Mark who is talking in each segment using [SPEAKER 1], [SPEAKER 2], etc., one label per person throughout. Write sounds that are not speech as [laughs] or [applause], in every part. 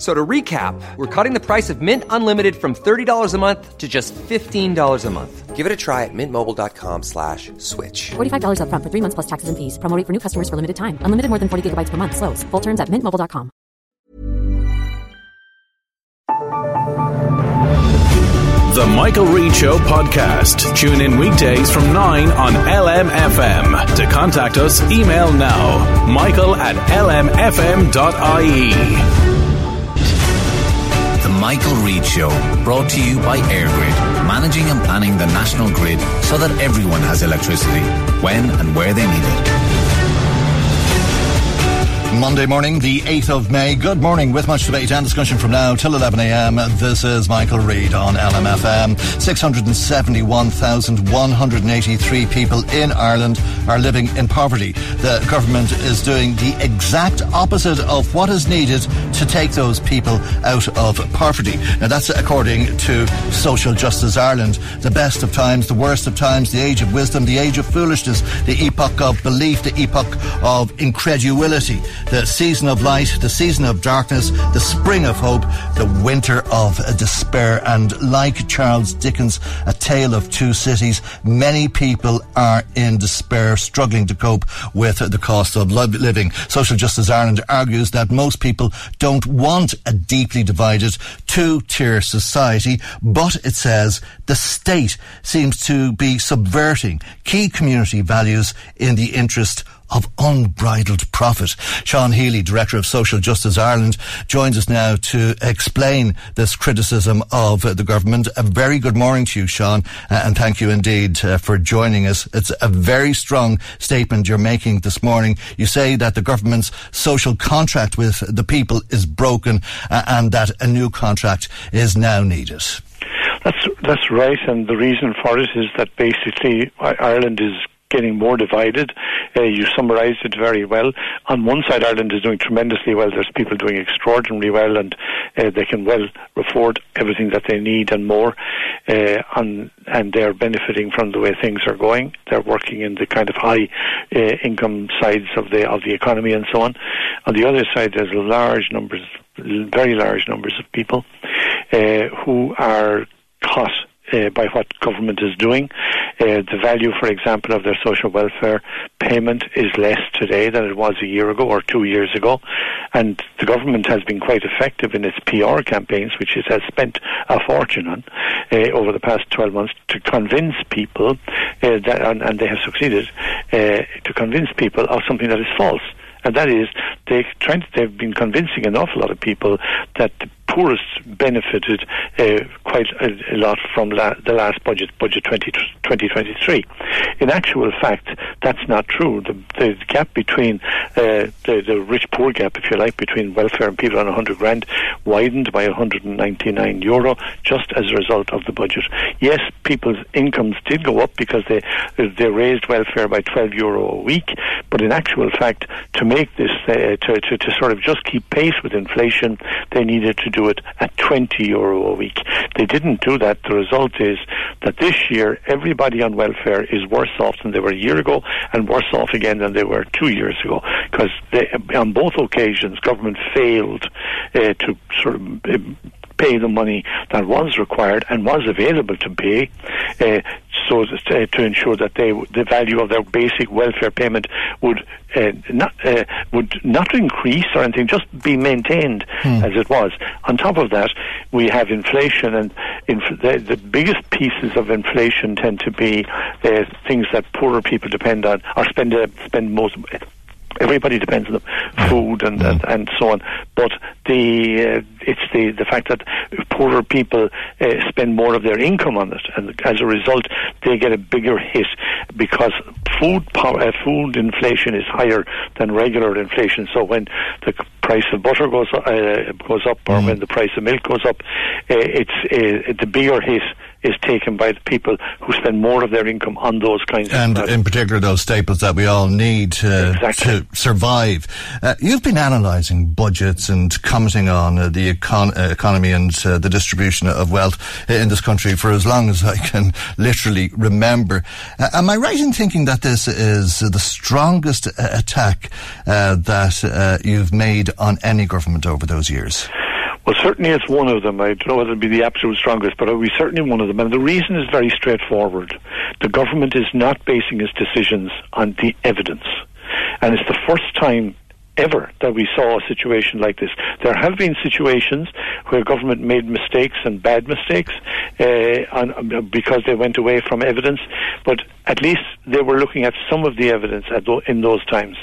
[SPEAKER 1] So to recap, we're cutting the price of Mint Unlimited from $30 a month to just $15 a month.
[SPEAKER 2] Give it a try at mintmobile.com slash switch.
[SPEAKER 3] $45 up front for three months plus taxes and fees. Promoting for new customers for limited time. Unlimited more than 40 gigabytes per month. Slows. Full terms at mintmobile.com.
[SPEAKER 4] The Michael Reade Show podcast. Tune in weekdays from 9 on LMFM. To contact us, email now. Michael at lmfm.ie.
[SPEAKER 5] Michael Reade Show, brought to you by EirGrid, managing and planning the national grid so that everyone has electricity when and where they need it.
[SPEAKER 6] Monday morning, the 8th of May. Good morning, with much debate and discussion from now till 11am. This is Michael Reade on LMFM. 671,183 people in Ireland are living in poverty. The government is doing the exact opposite of what is needed to take those people out of poverty. Now, that's according to Social Justice Ireland. The best of times, the worst of times, the age of wisdom, the age of foolishness, the epoch of belief, the epoch of incredulity the season of light, the season of darkness, the spring of hope, the winter of despair. And like Charles Dickens' A Tale of Two Cities, many people are in despair, struggling to cope with the cost of living. Social Justice Ireland argues that most people don't want a deeply divided two-tier society, but it says the state seems to be subverting key community values in the interest of unbridled profit. Sean Healy, Director of Social Justice Ireland, joins us now to explain this criticism of uh, the government. A very good morning to you, Sean, uh, and thank you indeed uh, for joining us. It's a very strong statement you're making this morning. You say that the government's social contract with the people is broken and that a new contract is now needed.
[SPEAKER 7] That's that's right, and the reason for it is that basically Ireland is getting more divided. Uh, you summarised it very well. On one side, Ireland is doing tremendously well. There's people doing extraordinarily well, and uh, they can well afford everything that they need and more. Uh, and, and they're benefiting from the way things are going. They're working in the kind of high uh, income sides of the of the economy and so on. On the other side, there's large numbers, very large numbers of people uh, who are caught uh, by what government is doing. Uh, the value, for example, of their social welfare payment is less today than it was a year ago or two years ago. And the government has been quite effective in its PR campaigns, which it has spent a fortune on uh, over the past 12 months to convince people uh, that, and, and, they have succeeded, uh, to convince people of something that is false and that is they they've been convincing an awful lot of people that the poorest benefited uh, quite a, a, lot from la- the last budget, budget 20, 2023. In actual fact, that's not true. The, the gap between uh, the, the rich-poor gap, if you like, between welfare and people on 100 grand widened by 199 euro just as a result of the budget. Yes, people's incomes did go up because they they raised welfare by 12 euro a week, but in actual fact, to make this uh, to, to to sort of just keep pace with inflation, they needed to do do it at 20 euro a week. They didn't do that. The result is that this year everybody on welfare is worse off than they were a year ago and worse off again than they were two years ago because on both occasions government failed uh, to sort of uh, pay the money that was required and was available to pay, uh, so to, uh, to, ensure that they, the value of their basic welfare payment would uh, not uh, would not increase or anything, just be maintained hmm. as it was. On top of that, we have inflation, and inf- the, the, biggest pieces of inflation tend to be uh, things that poorer people depend on or spend uh, spend most everybody depends on them, food and, and, and so on. But the uh, it's the the fact that poorer people uh, spend more of their income on it, and as a result, they get a bigger hit because food power, uh, food inflation is higher than regular inflation. So when the price of butter goes uh, goes up, or when the price of milk goes up, uh, it's uh, the bigger hit is taken by the people who spend more of their income on those kinds
[SPEAKER 6] and
[SPEAKER 7] of And
[SPEAKER 6] in particular those staples that we all need uh,
[SPEAKER 7] Exactly.
[SPEAKER 6] to survive. Uh, you've been analysing budgets and commenting on uh, the econ- uh, economy and uh, the distribution of wealth in this country for as long as I can [laughs] literally remember. Uh, am I right in thinking that this is the strongest uh, attack uh, that uh, you've made on any government over those years?
[SPEAKER 7] Well, certainly it's one of them. I don't know whether it'll be the absolute strongest, but it'll be certainly one of them. And the reason is very straightforward. The government is not basing its decisions on the evidence. And it's the first time ever that we saw a situation like this. There have been situations where government made mistakes and bad mistakes uh, on, because they went away from evidence, but at least they were looking at some of the evidence tho- in those times.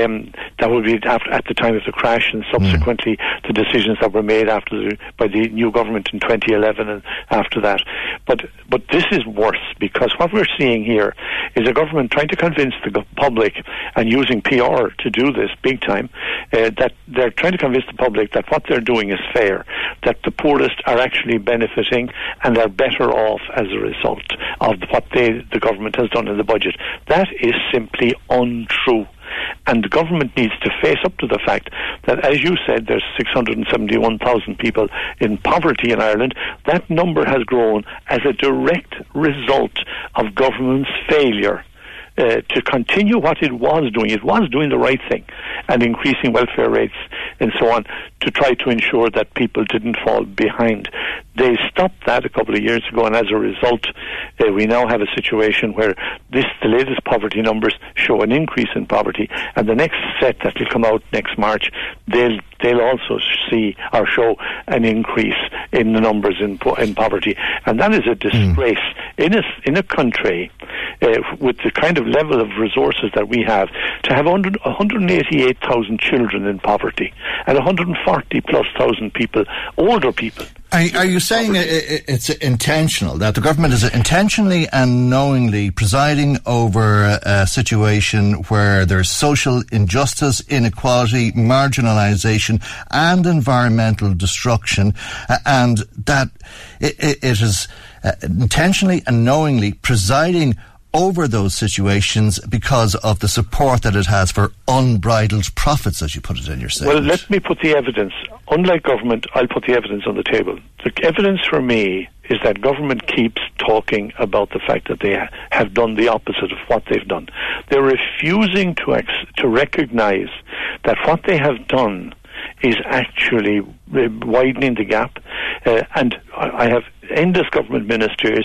[SPEAKER 7] Um, that would be after, at the time of the crash, and subsequently the decisions that were made after the, by the new government in 2011 and after that. But but this is worse because what we're seeing here is a government trying to convince the public and using PR to do this big time uh, that they're trying to convince the public that what they're doing is fair, that the poorest are actually benefiting and are better off as a result of what they, the government has done in the budget. That is simply untrue. And the government needs to face up to the fact that, as you said, there's 671,000 people in poverty in Ireland. That number has grown as a direct result of government's failure uh, to continue what it was doing. It was doing the right thing and increasing welfare rates and so on to try to ensure that people didn't fall behind. They stopped that a couple of years ago, and as a result, uh, we now have a situation where this the latest poverty numbers show an increase in poverty, and the next set that will come out next March, they'll they'll also see or show an increase in the numbers in po- in poverty, and that is a disgrace in a in a country uh, with the kind of level of resources that we have to have 100 188,000 children in poverty and 140 plus thousand people, older people.
[SPEAKER 6] Are, are you saying i- i- it's intentional that the government is intentionally and knowingly presiding over a situation where there's social injustice, inequality, marginalisation, and environmental destruction, uh, and that i i- it is uh, intentionally and knowingly presiding over those situations because of the support that it has for unbridled profits, as you put it in your
[SPEAKER 7] saying.
[SPEAKER 6] Well,
[SPEAKER 7] let me put the evidence. Unlike government, I'll put the evidence on the table. The evidence for me is that government keeps talking about the fact that they have done the opposite of what they've done. They're refusing to ex- to recognize that what they have done is actually uh, widening the gap. Uh, and I have endless government ministers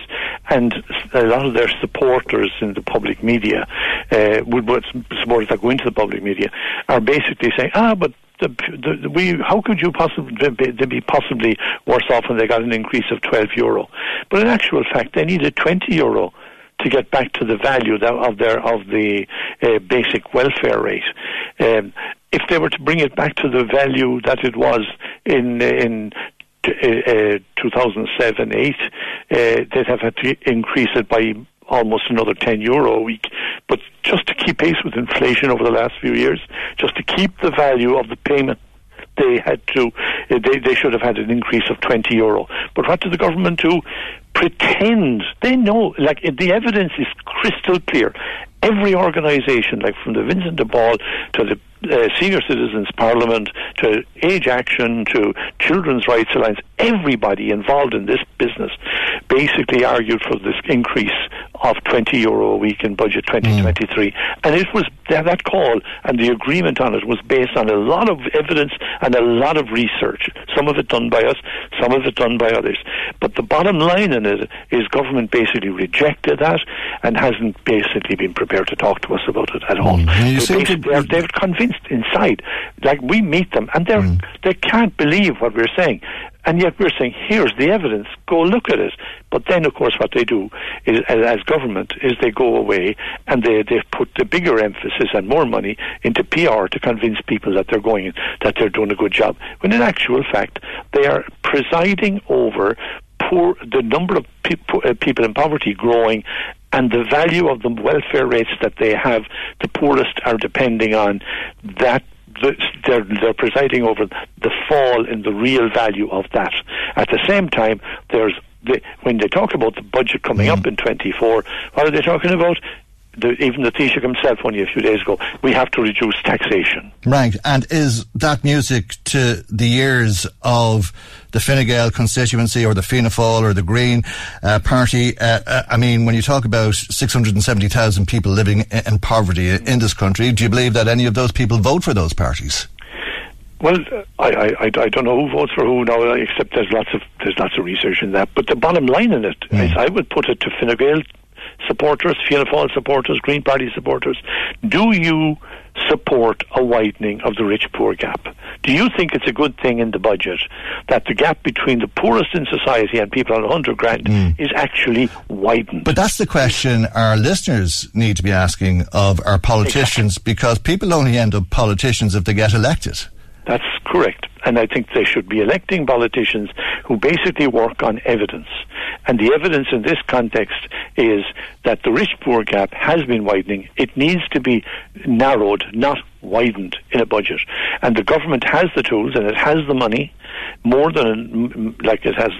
[SPEAKER 7] and a lot of their supporters in the public media, uh, would, supporters that go into the public media, are basically saying, ah, but the, the, the- we, how could you possibly be, they be possibly worse off when they got an increase of 12 euro? But in actual fact, they needed 20 euro to get back to the value of their of the uh, basic welfare rate. Um, if they were to bring it back to the value that it was in in uh, 2007 8, uh, they'd have had to increase it by almost another 10 euro a week. But just to keep pace with inflation over the last few years, just to keep the value of the payment they had to, uh, they, they should have had an increase of 20 euro. But what did the government do? Pretend. They know, like, uh, the evidence is crystal clear. Every organisation, like from the Vincent de Paul to the uh, Senior Citizens Parliament to Age Action to Children's Rights Alliance, everybody involved in this business basically argued for this increase of 20 euro a week in budget 2023. And it was that, call and the agreement on it was based on a lot of evidence and a lot of research. Some of it done by us, some of it done by others. But the bottom line in it is government basically rejected that and hasn't basically been prepared to talk to us about it at all.
[SPEAKER 6] Mm. You
[SPEAKER 7] They
[SPEAKER 6] to-
[SPEAKER 7] are- they're convinced inside. Like we meet them and they're
[SPEAKER 6] Mm.
[SPEAKER 7] they can't believe what we're saying. And yet we're saying, here's the evidence, go look at it. But then, of course, what they do is, as government, is they go away and they, they put the bigger emphasis and more money into PR to convince people that they're going, that they're doing a good job. When in actual fact, they are presiding over poor, the number of uh, people in poverty growing and the value of the welfare rates that they have, the poorest are depending on that they're, they're presiding over the fall in the real value of that. At the same time, there's the, when they talk about the budget coming mm. up in 24, what are they talking about? The, even the Taoiseach himself only a few days ago, we have to reduce taxation.
[SPEAKER 6] Right, and is that music to the ears of the Fine Gael constituency or the Fianna Fáil or the Green uh, Party. Uh, uh, I mean, when you talk about 670,000 people living in, poverty in this country, do you believe that any of those people vote for those parties?
[SPEAKER 7] Well, I, I, I don't know who votes for who now, except there's lots of there's lots of research in that. But the bottom line in it mm. is, I would put it to Fine Gael supporters, Fianna Fáil supporters, Green Party supporters. Do you support a widening of the rich-poor gap? Do you think it's a good thing in the budget that the gap between the poorest in society and people on 100 grand mm. is actually widened?
[SPEAKER 6] But that's the question our listeners need to be asking of our politicians exactly. because people only end up politicians if they get elected.
[SPEAKER 7] That's correct. And I think they should be electing politicians who basically work on evidence. And the evidence in this context is that the rich poor gap has been widening. It needs to be narrowed, not widened in a budget. And the government has the tools and it has the money more than like it has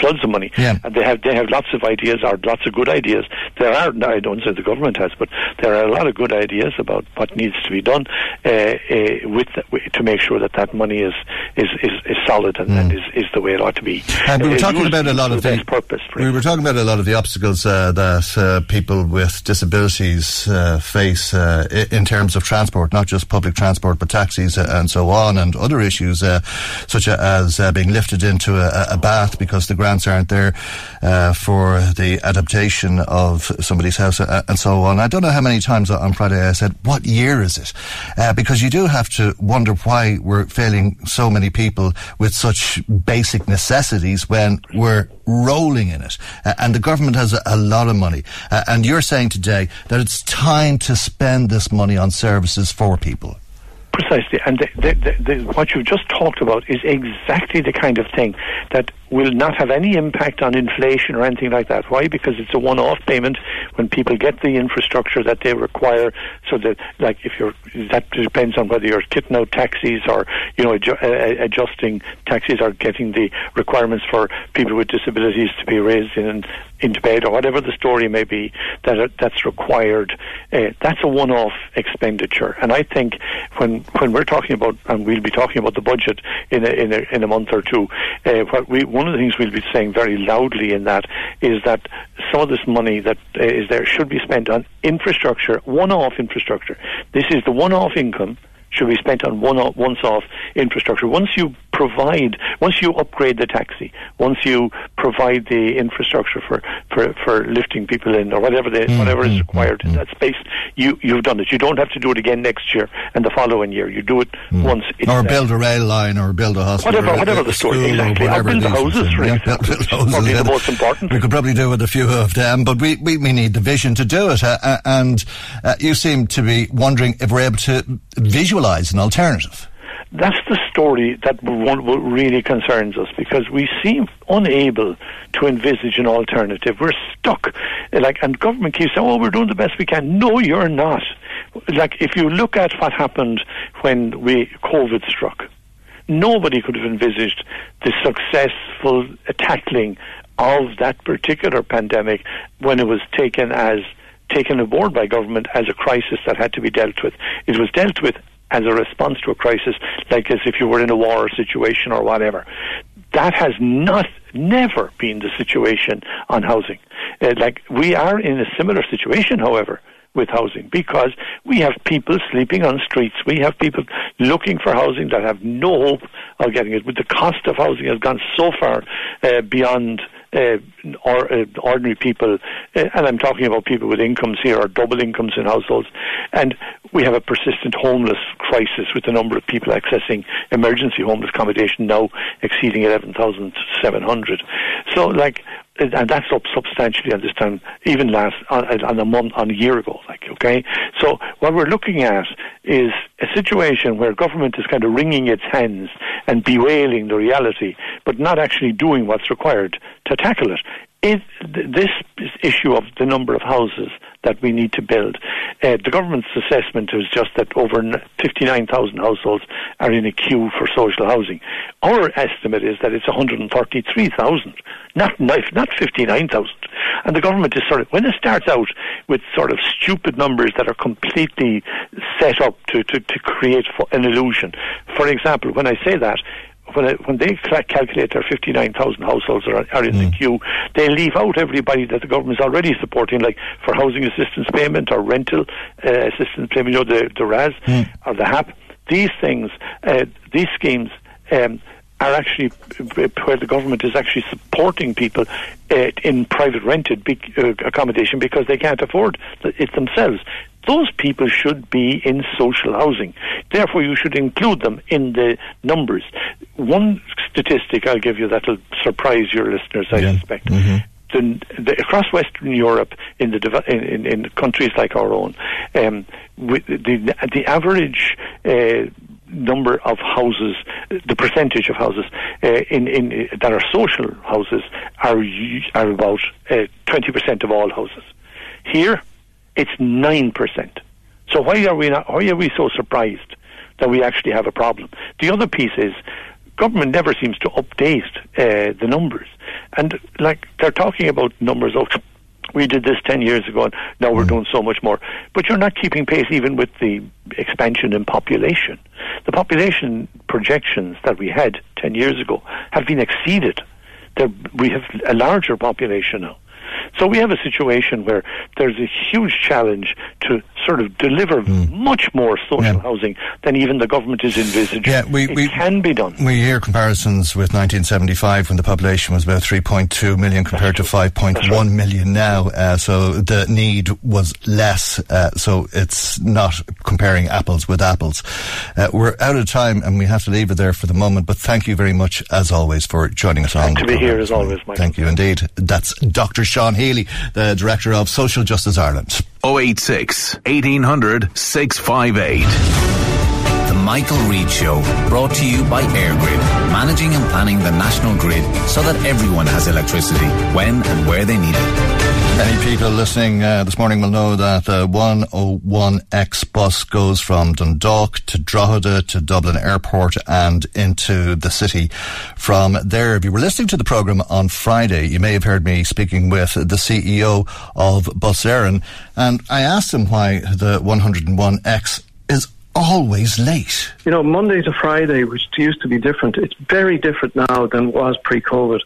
[SPEAKER 7] floods of money,
[SPEAKER 6] yeah.
[SPEAKER 7] and they have they have lots of ideas or lots of good ideas. There are I don't say the government has, but there are a lot of good ideas about what needs to be done uh, uh, with to make sure that that money is is is, is solid and, mm. and, is, is the way it ought to be.
[SPEAKER 6] And we were uh, talking about a lot of the
[SPEAKER 7] purpose.
[SPEAKER 6] We were talking about a lot of the obstacles uh, that uh, people with disabilities uh, face in terms of transport, not just public transport, but taxis and so on, and other issues such as being lifted into a, a bath because the grants aren't there uh, for the adaptation of somebody's house uh, and so on. I don't know how many times on Friday I said, what year is it? Uh, because you do have to wonder why we're failing so many people with such basic necessities when we're rolling in it. Uh, and the government has a, a lot of money. Uh, and you're saying today that it's time to spend this money on services for people.
[SPEAKER 7] Precisely, and the, the, the, what you've just talked about is exactly the kind of thing that will not have any impact on inflation or anything like that. Why? Because it's a one-off payment when people get the infrastructure that they require. So that, like, if you're that depends on whether you're kitting out taxis or you know adju- uh, adjusting taxis or getting the requirements for people with disabilities to be raised in into bed or whatever the story may be that that's required. Uh, that's a one-off expenditure, and I think when when we're talking about and we'll be talking about the budget in a in a, in a month or two, uh, what we one of the things we'll be saying very loudly in that is that some of this money that uh, is there should be spent on infrastructure, one-off infrastructure. This is the one-off income should be spent on one once off infrastructure. Once you provide, once you upgrade the taxi, once you provide the infrastructure for, for, for lifting people in or whatever they, mm, whatever is mm, required mm, in that space, you you've done it. You don't have to do it again next year and the following year. You do it mm. once.
[SPEAKER 6] Or build a rail line or build a hospital.
[SPEAKER 7] Whatever, whatever the story. Exactly. Or build the houses, for yeah. Build houses, probably yeah. the most important.
[SPEAKER 6] We could probably do with a few of them, but we, we, we need the vision to do it. Uh, uh and uh, you seem to be wondering if we're able to visualize an alternative.
[SPEAKER 7] That's the story that really concerns us because we seem unable to envisage an alternative. We're stuck. Like, and government keeps saying, "Oh, we're doing the best we can." No, you're not. Like, if you look at what happened when we COVID struck, nobody could have envisaged the successful tackling of that particular pandemic when it was taken as taken aboard by government as a crisis that had to be dealt with. It was dealt with as a response to a crisis, like as if you were in a war situation or whatever. That has not, never been the situation on housing. Uh, like we are in a similar situation, however, with housing because we have people sleeping on streets. We have people looking for housing that have no hope of getting it. But the cost of housing has gone so far uh, beyond uh, or uh, ordinary people, uh, and I'm talking about people with incomes here or double incomes in households, and we have a persistent homeless crisis with the number of people accessing emergency homeless accommodation now exceeding 11,700. So, like, and that's up substantially time, even last on, on a month, on a year ago. Like, okay, so what we're looking at is a situation where government is kind of wringing its hands and bewailing the reality, but not actually doing what's required to tackle it. It, this issue of the number of houses that we need to build, uh, the government's assessment is just that over 59,000 households are in a queue for social housing. Our estimate is that it's 133,000, not not 59,000. And the government is sort of when it starts out with sort of stupid numbers that are completely set up to to, to create an illusion. For example, when I say that when, it, when they calculate their 59,000 households are, are in mm. the queue, they leave out everybody that the government is already supporting, like for housing assistance payment or rental uh, assistance payment, you know, the, the RAS mm. or the HAP. These things, uh, these schemes, um, are actually where the government is actually supporting people uh, in private rented uh, accommodation because they can't afford it themselves those people should be in social housing. Therefore, you should include them in the numbers. One statistic I'll give you that'll surprise your listeners, I yeah. suspect. Mm-hmm. The, the, across Western Europe, in the in, in, in countries like our own, um, the the average uh, number of houses, the percentage of houses uh, in, in that are social houses are are about uh, twenty uh, percent of all houses. Here, it's 9%. So why are we not, why are we so surprised that we actually have a problem? The other piece is government never seems to update uh, the numbers. And like they're talking about numbers of [tsk] we did this 10 years ago and now we're mm. doing so much more. But you're not keeping pace even with the expansion in population. The population projections that we had 10 years ago have been exceeded. They're, we have a larger population now. So we have a situation where there's a huge challenge to sort of deliver mm. much more social yeah. housing than even the government is envisaging. Yeah, we, it we, can be done.
[SPEAKER 6] We hear comparisons with 1975 when the population was about 3.2 million compared to 5.1 right. million now. Uh, so the need was less. Uh, so it's not comparing apples with apples. Uh, we're out of time and we have to leave it there for the moment. But thank you very much, as always, for joining us on.
[SPEAKER 7] to be here as always, Michael.
[SPEAKER 6] Thank you indeed. That's Dr. Sean Healy, the Director of Social Justice Ireland.
[SPEAKER 4] 086 1800 658.
[SPEAKER 5] The Michael Reade Show, brought to you by EirGrid, managing and planning the national grid so that everyone has electricity when and where they need it.
[SPEAKER 6] Many people listening uh, this morning will know that the 101X bus goes from Dundalk to Drogheda to Dublin Airport and into the city from there. If you were listening to the programme on Friday, you may have heard me speaking with the CEO of Bus Éireann, and I asked him why the 101X is always late.
[SPEAKER 8] You know, Monday to Friday, which used to be different, it's very different now than it was pre-COVID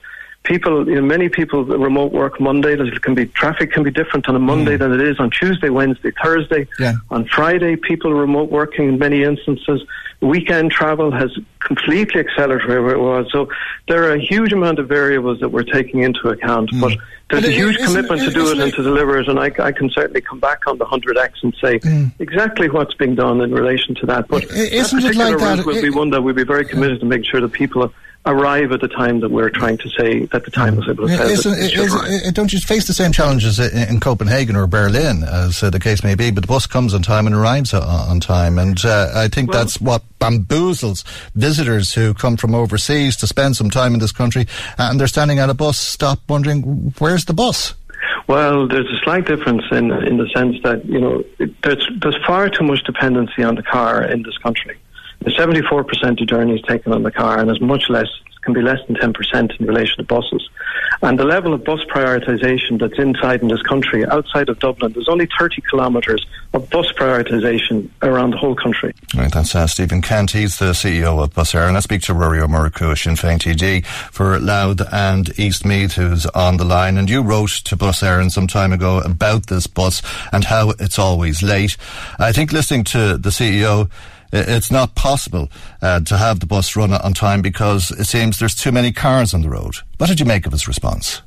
[SPEAKER 8] people, you know, many people remote work Monday. There can be traffic can be different on a Monday mm. than it is on Tuesday, Wednesday, Thursday. Yeah. On Friday, people are remote working in many instances. Weekend travel has completely accelerated where it was. So there are a huge amount of variables that we're taking into account. Mm. But there's a huge commitment to do it and to deliver it, and I, I, can certainly come back on the 100x and say mm. exactly what's being done in relation to that. But
[SPEAKER 6] isn't
[SPEAKER 8] that particular
[SPEAKER 6] it like that?
[SPEAKER 8] will be one that we'll be very committed to make sure that people are arrive at the time that we're trying to say that the time was able to yeah, is,
[SPEAKER 6] is, don't you face the same challenges in Copenhagen or Berlin as uh, the case may be but the bus comes on time and arrives on time and uh, I think well, that's what bamboozles visitors who come from overseas to spend some time in this country and they're standing at a bus stop wondering where's the bus
[SPEAKER 8] well, there's a slight difference in in the sense that you know there's there's far too much dependency on the car in this country. 74% of journeys taken on the car, and as much less can be less than 10% in relation to buses. And the level of bus prioritisation that's inside in this country, outside of Dublin, there's only 30 kilometres of bus prioritisation around the whole country.
[SPEAKER 6] Right, that's uh, Stephen Kent. He's the CEO of Bus Éireann. I speak to Ruairí Ó Murchú, Sinn Féin TD, for Louth and Eastmeath, who's on the line. And you wrote to Bus Éireann some time ago about this bus and how it's always late. I think listening to the CEO, it's not possible uh, to have the bus run on time because it seems there's too many cars on the road. What did you make of his response?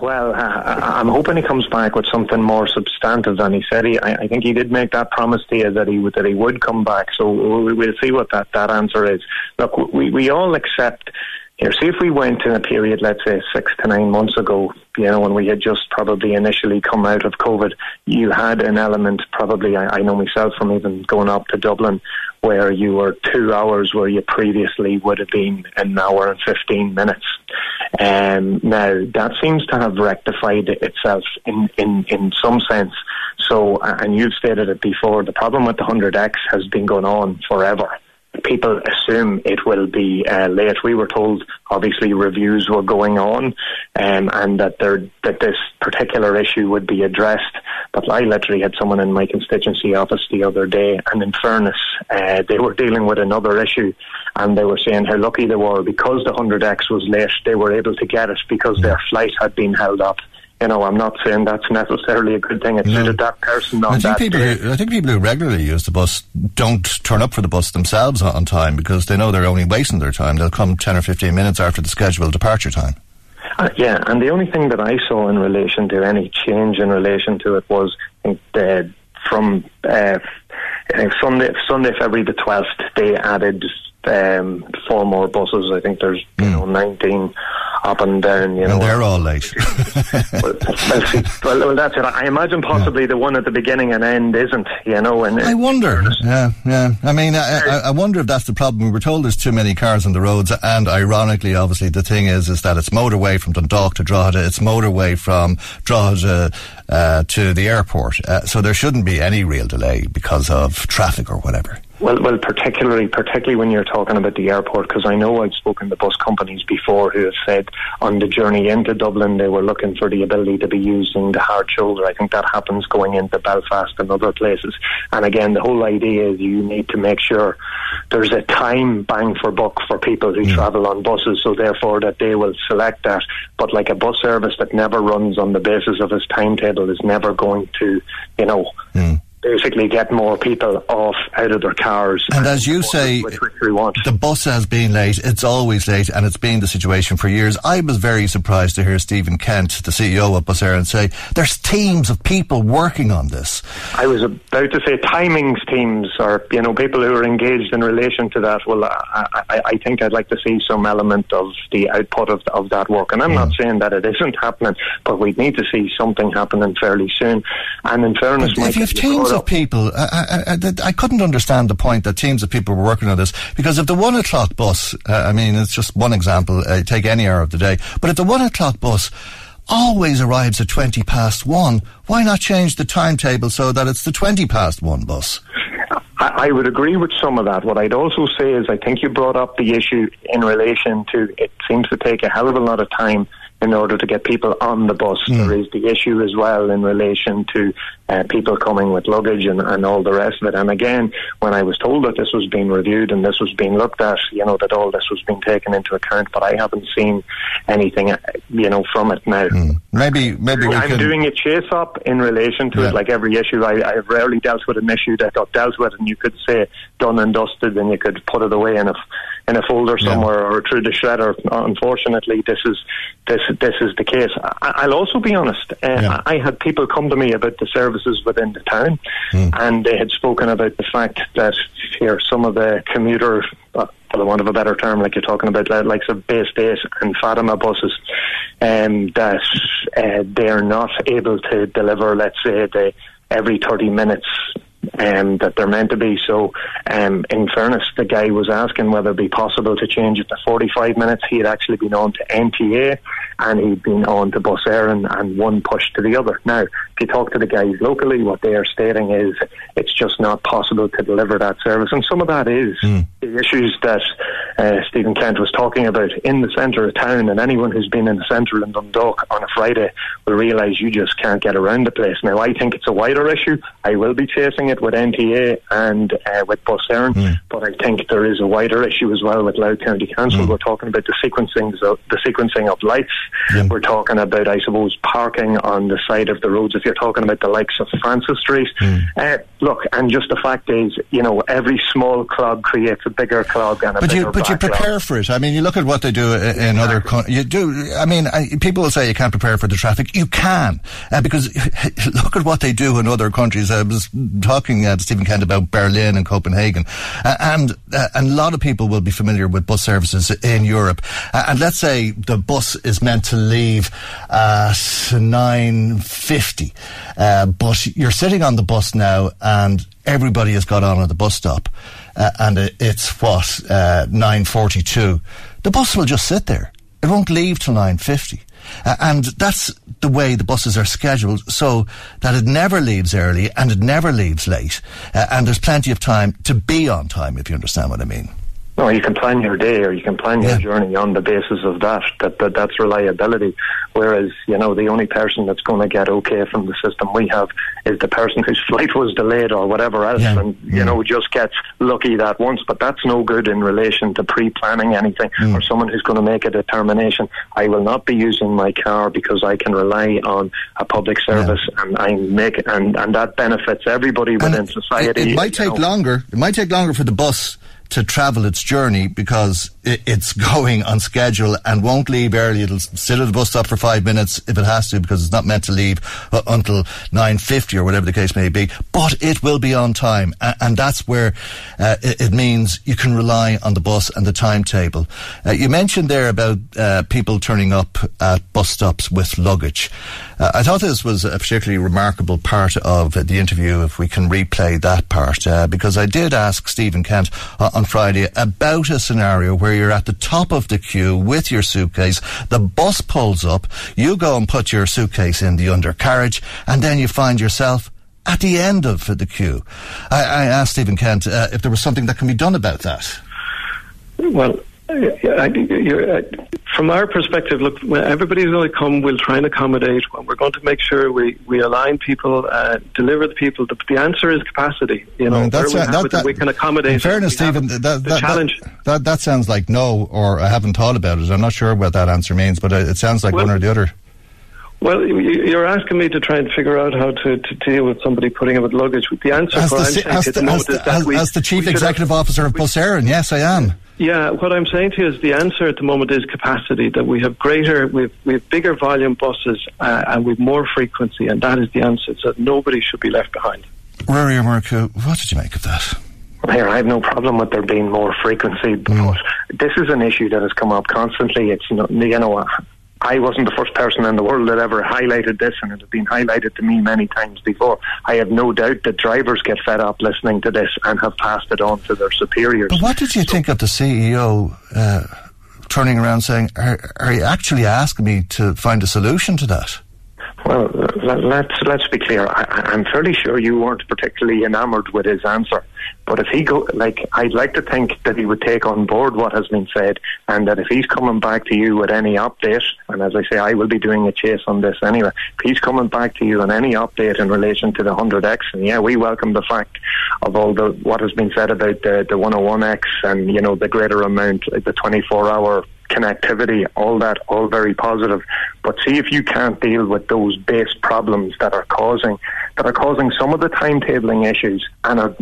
[SPEAKER 9] Well, I, I'm hoping he comes back with something more substantive than he said. He, I, I think he did make that promise to you that he would, that he would come back. So we'll see what that, that answer is. Look, we we all accept. Here, see if we went in a period, let's say six to nine months ago, you know, when we had just probably initially come out of COVID, you had an element, probably, I, I know myself from even going up to Dublin, where you were two hours where you previously would have been an hour and 15 minutes. Um, now, that seems to have rectified itself in, in, in some sense. So, and you've stated it before, the problem with the 100X has been going on forever people assume it will be uh, late. We were told, obviously, reviews were going on, um, and that there that this particular issue would be addressed. But I literally had someone in my constituency office the other day, and in fairness, uh, they were dealing with another issue, and they were saying how lucky they were because the 100X was late. They were able to get it because their flight had been held up you know, I'm not saying that's necessarily a good thing. It suited that person on
[SPEAKER 6] I think
[SPEAKER 9] that
[SPEAKER 6] people
[SPEAKER 9] day.
[SPEAKER 6] Who, I think people who regularly use the bus don't turn up for the bus themselves on time because they know they're only wasting their time. They'll come 10 or 15 minutes after the scheduled departure time.
[SPEAKER 9] Uh, yeah, and the only thing that I saw in relation to any change in relation to it was I think, uh, from uh, I think Sunday, Sunday, February the 12th, they added um, four more buses. I think there's you know 19 up and down. You know,
[SPEAKER 6] And they're all late.
[SPEAKER 9] well, well, [laughs] well, that's it. I imagine possibly the one at the beginning and end isn't. You know, and
[SPEAKER 6] I wonder. Yeah, yeah. I mean, I, I, I wonder if that's the problem. We were told there's too many cars on the roads, and ironically, obviously, the thing is, is that it's motorway from Dundalk to Drogheda. It's motorway from Drogheda uh, to the airport. Uh, so there shouldn't be any real delay because of traffic or whatever.
[SPEAKER 9] Well, well, particularly, particularly when you're talking about the airport, because I know I've spoken to bus companies before who have said on the journey into Dublin they were looking for the ability to be using the hard shoulder. I think that happens going into Belfast and other places. And again, the whole idea is you need to make sure there's a time bang for buck for people who mm. travel on buses, so therefore that they will select that. But like a bus service that never runs on the basis of its timetable is never going to, you know mm. Basically get more people off out of their cars.
[SPEAKER 6] And as you say, the bus has been late. It's always late, and it's been the situation for years. I was very surprised to hear Stephen Kent, the CEO of Bus Éireann, say there's teams of people working on this.
[SPEAKER 9] I was about to say timings teams, or you know, people who are engaged in relation to that. Well, I, I, I think I'd like to see some element of the output of, of that work. And I'm not mm. saying that it isn't happening, but we need to see something happening fairly soon. And in fairness,
[SPEAKER 6] But
[SPEAKER 9] Mike,
[SPEAKER 6] if you have teams of people, I, I, I, I couldn't understand the point that teams of people were working on this because if the one o'clock bus, uh, I mean, it's just one example, uh, take any hour of the day, but if the one o'clock bus always arrives at 20 past one, why not change the timetable so that it's the 20 past one bus?
[SPEAKER 9] I, I would agree with some of that. What I'd also say is I think you brought up the issue in relation to it seems to take a hell of a lot of time in order to get people on the bus. There is the issue as well in relation to uh, people coming with luggage and, and all the rest of it. And again, when I was told that this was being reviewed and this was being looked at, you know, that all this was being taken into account, but I haven't seen anything, uh, you know, from it now.
[SPEAKER 6] Maybe, maybe we
[SPEAKER 9] I'm
[SPEAKER 6] can.
[SPEAKER 9] doing a chase up in relation to
[SPEAKER 6] Yeah.
[SPEAKER 9] it, like every issue. I, I've rarely dealt with an issue that got dealt with, and you could say done and dusted, and you could put it away in a in a folder somewhere or through the shredder. Unfortunately, this is this this is the case. I, I'll also be honest. Uh, I had people come to me about the services within the town, and they had spoken about the fact that here some of the commuter. Uh, for the want of a better term, like you're talking about, like of Bay Estate and Fatima buses, um, that uh, they're not able to deliver, let's say, the every 30 minutes um, that they're meant to be. So, um, in fairness, the guy was asking whether it'd be possible to change it to 45 minutes. He had actually been on to NTA and he'd been on to Bus Éireann and one pushed to the other. Now, if you talk to the guys locally, what they are stating is it's just not possible to deliver that service. And some of that is the issues that uh, Stephen Kent was talking about in the centre of town. And anyone who's been in the centre in Dundalk on a Friday will realise you just can't get around the place. Now, I think it's a wider issue. I will be chasing it with NTA and uh, with Bus Éireann, but I think there is a wider issue as well with Louth County Council. We're talking about the sequencing, of, the sequencing of lights. We're talking about, I suppose, parking on the side of the roads. If you're talking about the likes of Francis Street, uh, look, and just the fact is, you know, every small clog creates a bigger clog and a
[SPEAKER 6] But
[SPEAKER 9] bigger
[SPEAKER 6] you, but but you prepare for it. I mean, you look at what they do in, in other countries. You do. I mean, I, people will say you can't prepare for the traffic. You can uh, because [laughs] look at what they do in other countries. I was talking uh, to Stephen Kent about Berlin and Copenhagen, uh, and uh, and a lot of people will be familiar with bus services in Europe. Uh, and let's say the bus is meant to leave at nine fifty, uh, but you're sitting on the bus now, and everybody has got on at the bus stop uh, and it's what uh, nine forty-two. The bus will just sit there. It won't leave till nine fifty. Uh, and that's the way the buses are scheduled so that it never leaves early and it never leaves late. Uh, and there's plenty of time to be on time, if you understand what I mean.
[SPEAKER 9] No, you can plan your day or you can plan your yeah. journey on the basis of that. That, that. That's reliability. Whereas, you know, the only person that's going to get okay from the system we have is the person whose [laughs] flight was delayed or whatever else yeah. and, you know, just gets lucky that once. But that's no good in relation to pre-planning anything mm. or someone who's going to make a determination. I will not be using my car because I can rely on a public service yeah. and I make and, and that benefits everybody within and society.
[SPEAKER 6] It, it might take know. longer. It might take longer for the bus to travel its journey because it's [laughs] going on schedule and won't leave early. It'll sit at the bus stop for five minutes if it has to because it's not meant to leave uh, until 9.50 or whatever the case may be. But it will be on time. and that's where uh, it, means you can rely on the bus and the timetable. Uh, you mentioned there about people turning up at bus stops with luggage. Uh, I thought this was a particularly remarkable part of the interview if we can replay that part uh, because I did ask Stephen Kent on Friday about a scenario where you're at the top of the queue with your suitcase. The bus pulls up. You go and put your suitcase in the undercarriage, and then you find yourself at the end of the queue. I, I asked Stephen Kent uh, if there was something that can be done about that.
[SPEAKER 8] Well, I, from our perspective, look, everybody's going to come. We'll try and accommodate. We're going to make sure we, we align people, uh, deliver the people. The, the, answer is capacity. You know, that's we, that, that, we can accommodate.
[SPEAKER 6] In fairness, Stephen, that, that,
[SPEAKER 8] challenge.
[SPEAKER 6] That, that, sounds like no, or I haven't thought about it. I'm not sure what that answer means, but it sounds like well, one or the other.
[SPEAKER 8] Well, you're asking me to try and figure out how to, to deal with somebody putting up with luggage. The answer
[SPEAKER 6] as, the, as, the, as, the, as, as the chief executive have, officer of Bus Éireann, yes, I am.
[SPEAKER 8] Yeah, what I'm saying to you is the answer at the moment is capacity. That we have greater, we have, we have bigger volume buses, uh, and with more frequency, and that is the answer. So nobody should be left behind.
[SPEAKER 6] Ruairí Ó Murchú, what did you make of that?
[SPEAKER 9] Here, I have no problem with there being more frequency, but mm. this is an issue that has come up constantly. It's you know I wasn't the first person in the world that ever highlighted this, and it has been highlighted to me many times before. I have no doubt that drivers get fed up listening to this and have passed it on to their superiors.
[SPEAKER 6] But what did you so, think of the CEO uh, turning around saying, are, are you actually asking me to find a solution to that?
[SPEAKER 9] Well, let's let's be clear. I, am fairly sure you weren't particularly enamoured with his answer. But if he go, like, I'd like to think that he would take on board what has been said, and that if he's coming back to you with any update, and as I say, I will be doing a chase on this anyway. If he's coming back to you on any update in relation to the 100x, and yeah, we welcome the fact of all the what has been said about the the 101x and you know the greater amount, the 24-hour connectivity, all that, all very positive. But see if you can't deal with those base problems that are causing that are causing some of the timetabling issues and are,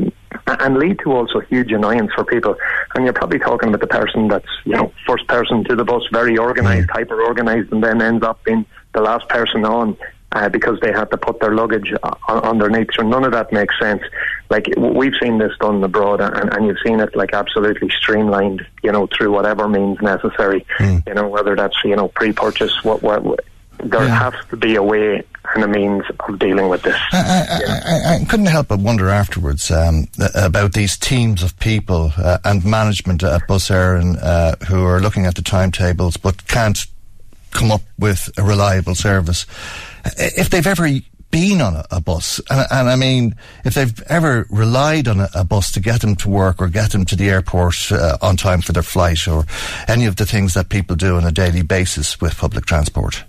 [SPEAKER 9] and lead to also huge annoyance for people. And you're probably talking about the person that's you know first person to the bus, very organised, hyper organised, and then ends up being the last person on uh, because they had to put their luggage underneath. So none of that makes sense. Like we've seen this done abroad, and, and you've seen it like absolutely streamlined. You know, through whatever means necessary. Mm. You know, whether that's you know pre-purchase, what what. what there yeah. has to be a way and a means of dealing with this.
[SPEAKER 6] I, I, I couldn't help but wonder afterwards um, about these teams of people uh, and management at Bus Éireann uh, who are looking at the timetables but can't come up with a reliable service if they've ever been on a, a bus, and, and, I mean, if they've ever relied on a, a, bus to get them to work or get them to the airport uh, on time for their flight, or any of the things that people do on a daily basis with public transport.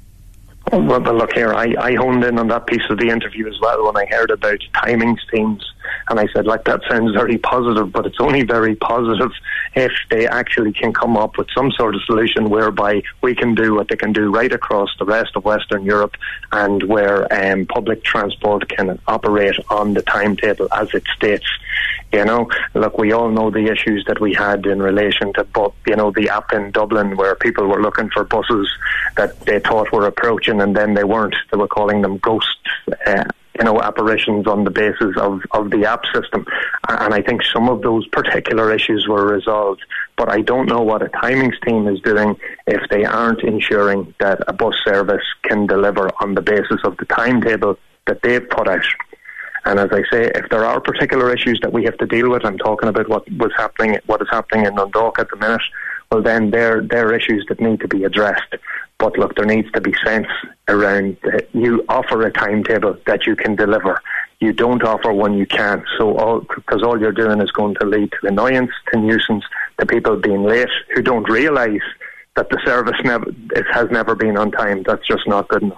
[SPEAKER 9] Well, well, look here, I, I honed in on that piece of the interview as well when I heard about timings teams And I said, like, that sounds very positive, but it's only very positive if they actually can come up with some sort of solution whereby we can do what they can do right across the rest of Western Europe and where um, public transport can operate on the timetable as it states. You know, look, we all know the issues that we had in relation to, you know, the app in Dublin where people were looking for buses that they thought were approaching and then they weren't. They were calling them ghost. Uh, you know, apparitions on the basis of, of the app system. And I think some of those particular issues were resolved. But I don't know what a timings team is doing if they aren't ensuring that a bus service can deliver on the basis of the timetable that they've put out. And as I say, if there are particular issues that we have to deal with, I'm talking about what was happening, what is happening in Dundalk at the minute. Well, then they're they're issues that need to be addressed. But look, there needs to be sense around. You offer a timetable that you can deliver. You don't offer one you can't. So all because all you're doing is going to lead to annoyance, to nuisance, to people being late who don't realise that the service never it has never been on time. That's just not good enough.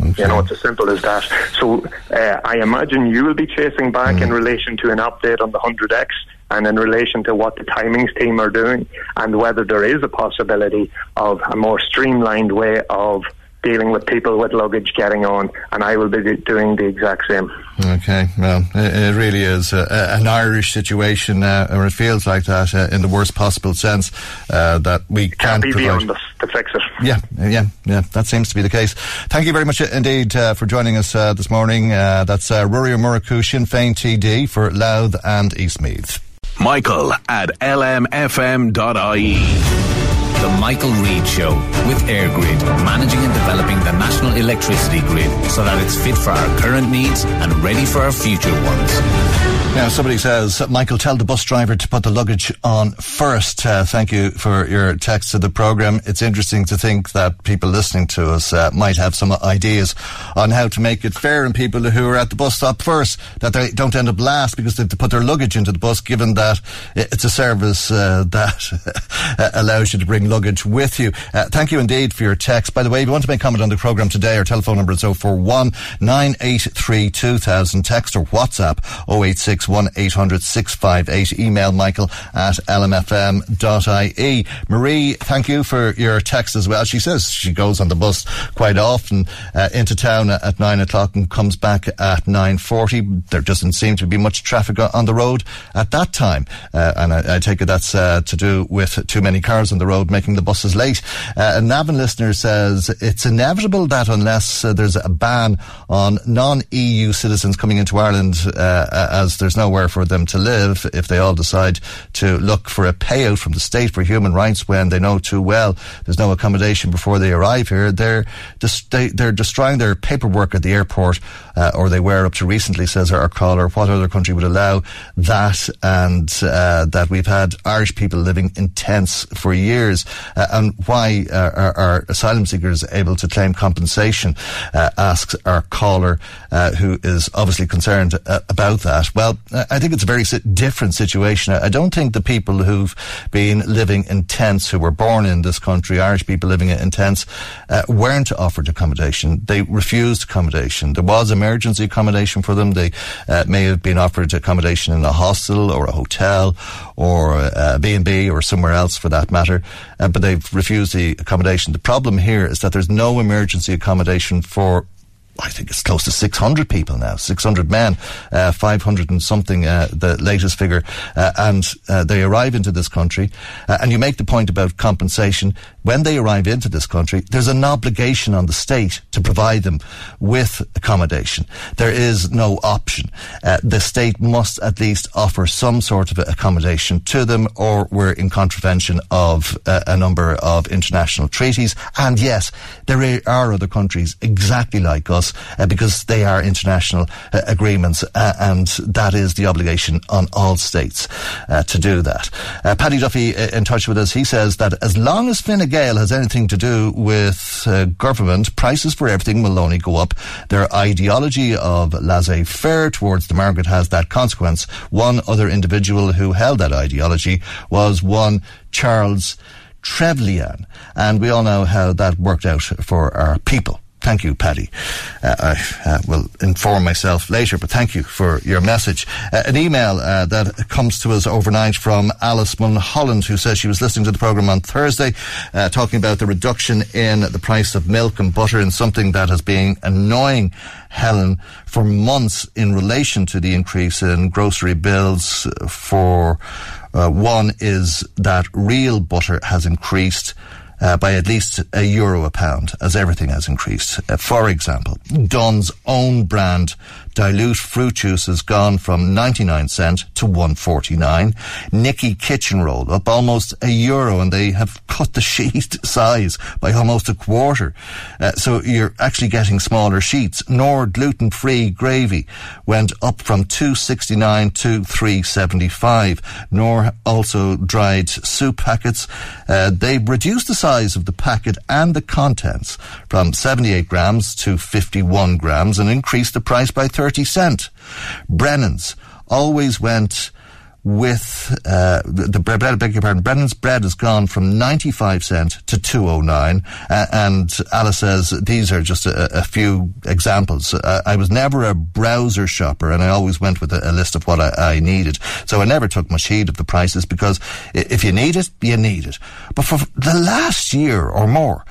[SPEAKER 9] Okay. You know, it's as simple as that. So uh, I imagine you will be chasing back mm. in relation to an update on the 100X and in relation to what the timings team are doing and whether there is a possibility of a more streamlined way of dealing with people with luggage getting on, and I will be doing the exact same.
[SPEAKER 6] Okay, well, it, it really is a, a, an Irish situation, uh, or it feels like that uh, in the worst possible sense uh, that we
[SPEAKER 9] can't, can't
[SPEAKER 6] be
[SPEAKER 9] provide. beyond us to fix it.
[SPEAKER 6] Yeah, yeah, yeah. That seems to be the case. Thank you very much indeed uh, for joining us uh, this morning. Uh, that's uh, Ruairí Murchú, Sinn Féin TD for Louth and Eastmeath.
[SPEAKER 4] Michael at lmfm.ie.
[SPEAKER 5] The Michael Reade Show with EirGrid, managing and developing the national electricity grid so that it's fit for our current needs and ready for our future ones.
[SPEAKER 6] Now, somebody says, Michael, tell the bus driver to put the luggage on first. Uh, thank you for your text to the programme. It's interesting to think that people listening to us uh, might have some ideas on how to make it fair and people who are at the bus stop first, that they don't end up last because they have to put their luggage into the bus, given that it's a service uh, [laughs] that allows you to bring luggage with you. Uh, thank you indeed for your text. By the way, if you want to make a comment on the programme today, our telephone number is 041 983 2000. Text or WhatsApp 086 one 800 658. Email michael at lmfm.ie. Marie, thank you for your text as well. She says she goes on the bus quite often uh, into town at 9 o'clock and comes back at 9.40. There doesn't seem to be much traffic on the road at that time. Uh, and I, I, take it that's uh, to do with too many cars on the road making the buses late. Uh, a Navan listener says it's inevitable that unless uh, there's a ban on non-EU citizens coming into Ireland uh, as there's nowhere for them to live if they all decide to look for a payout from the state for human rights when they know too well there's no accommodation before they arrive here. They're they, they're destroying their paperwork at the airport, uh, or they were up to recently, says our caller. What other country would allow that? And uh, that we've had Irish people living in tents for years, uh, and why are, are, asylum seekers able to claim compensation? Uh, asks our caller, uh, who is obviously concerned uh, about that. Well, I think it's a very different situation. I don't think the people who've been living in tents, who were born in this country, Irish people living in tents, uh, weren't offered accommodation. They refused accommodation. There was emergency accommodation for them. They uh, may have been offered accommodation in a hostel or a hotel or a B&B or somewhere else for that matter, uh, but they've refused the accommodation. The problem here is that there's no emergency accommodation for I think it's close to 600 people now, 600 men, uh, 500 and something, uh, the latest figure. Uh, and uh, they arrive into this country. Uh, and you make the point about compensation. When they arrive into this country, there's an obligation on the state to provide them with accommodation. There is no option. Uh, the state must at least offer some sort of accommodation to them, or we're in contravention of a number of international treaties. And yes, there are other countries exactly like us uh, because they are international uh, agreements uh, and that is the obligation on all states uh, to do that. Uh, Paddy Duffy in touch with us, he says that as long as Fine Gael has anything to do with government, prices for everything will only go up. Their ideology of laissez-faire towards the market has that consequence. One other individual who held that ideology was one Charles Trevelyan. And we all know how that worked out for our people Thank you, Paddy. Uh, I uh, will inform myself later, but thank you for your message. Uh, an email uh, that comes to us overnight from Alice Mulholland, who says she was listening to the programme on Thursday, uh, talking about the reduction in the price of milk and butter and something that has been annoying Helen for months in relation to the increase in grocery bills for uh, one is that real butter has increased uh, by at least a euro a pound, as everything has increased. Uh, for example, Don's own brand dilute fruit juice has gone from 99 cent to 149. Nicky Kitchen Roll up almost a euro and they have [laughs] cut the sheet size by almost a quarter. Uh, so you're actually getting smaller sheets. Knorr gluten free gravy went up from 269 to 375. Knorr also dried soup packets. Uh, they reduced the size of the packet and the contents from 78 grams to 51 grams and increased the price by 30 30 cent. Brennan's always went with uh, the, the bread, beg your pardon, Brennan's bread has gone from 95 cent to 209. Uh, and Alice says these are just a, a few examples. Uh, I was never a browser shopper and I always went with a, a list of what I, I, needed. So I never took much heed of the prices because if you need it, you need it. But for the last year or more,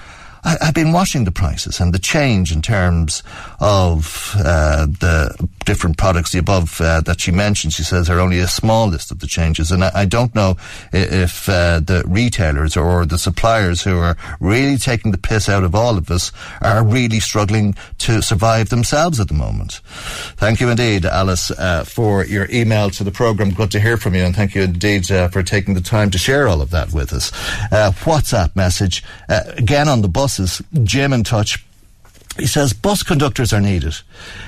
[SPEAKER 6] I, have been watching the prices and the change in terms of uh, the different products. The above uh, that she mentioned, she says, are only a small list of the changes, and I, I don't know if uh, the retailers or the suppliers who are really taking the piss out of all of us are really struggling to survive themselves at the moment. Thank you indeed, Alice, uh, for your email to the program. Good to hear from you, and thank you indeed uh, for taking the time to share all of that with us. Uh, WhatsApp message again on the bus buses, Jim in touch. He says bus conductors are needed.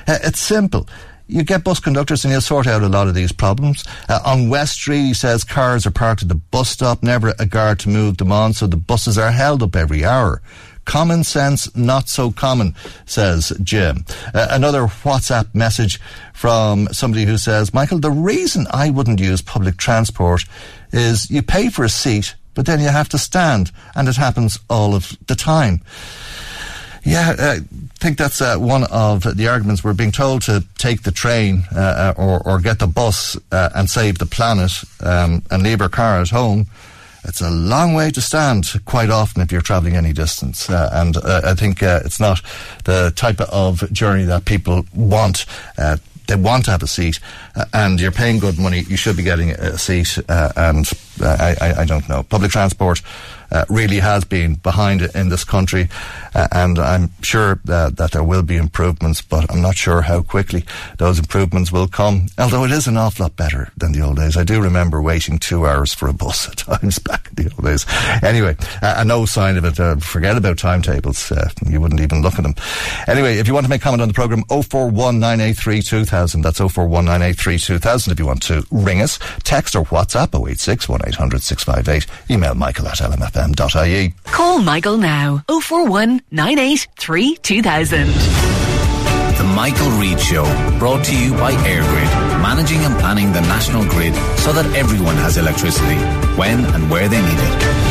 [SPEAKER 6] Uh, it's simple you get bus conductors and you'll sort out a lot of these problems. Uh, on West Street, he says cars are parked at the bus stop, never a guard to move them on, so the buses are held up every hour. Common sense, not so common, says Jim. Uh, another WhatsApp message from somebody who says, Michael, the reason I wouldn't use public transport is you pay for a seat but then you have to stand, and it happens all of the time. Yeah, I think that's uh, one of the arguments. We're being told to take the train uh, uh, or, or get the bus uh, and save the planet um, and leave our car at home. It's a long way to stand quite often if you're travelling any distance. Uh, and uh, I think it's not the type of journey that people want they want to have a seat, uh, and you're paying good money, you should be getting a seat. Uh, and uh, I, I, don't know. Public transport uh, really has been behind it in this country, uh, and I'm sure that there will be improvements, but I'm not sure how quickly those improvements will come. Although it is an awful lot better than the old days. I do remember waiting two hours for a bus [laughs] at times back in the old days. Anyway, uh, no sign of it. Uh, forget about timetables. Uh, you wouldn't even look at them. Anyway, if you want to make comment on the programme, 041983 2000. That's 041983 2000 if you want to ring us. Text or WhatsApp 086 1800 658. Email michael at lmfm fm.ie.
[SPEAKER 10] Call Michael now 041 983 2000.
[SPEAKER 5] The Michael Reade Show, brought to you by EirGrid, managing and planning the national grid so that everyone has electricity when and where they need it.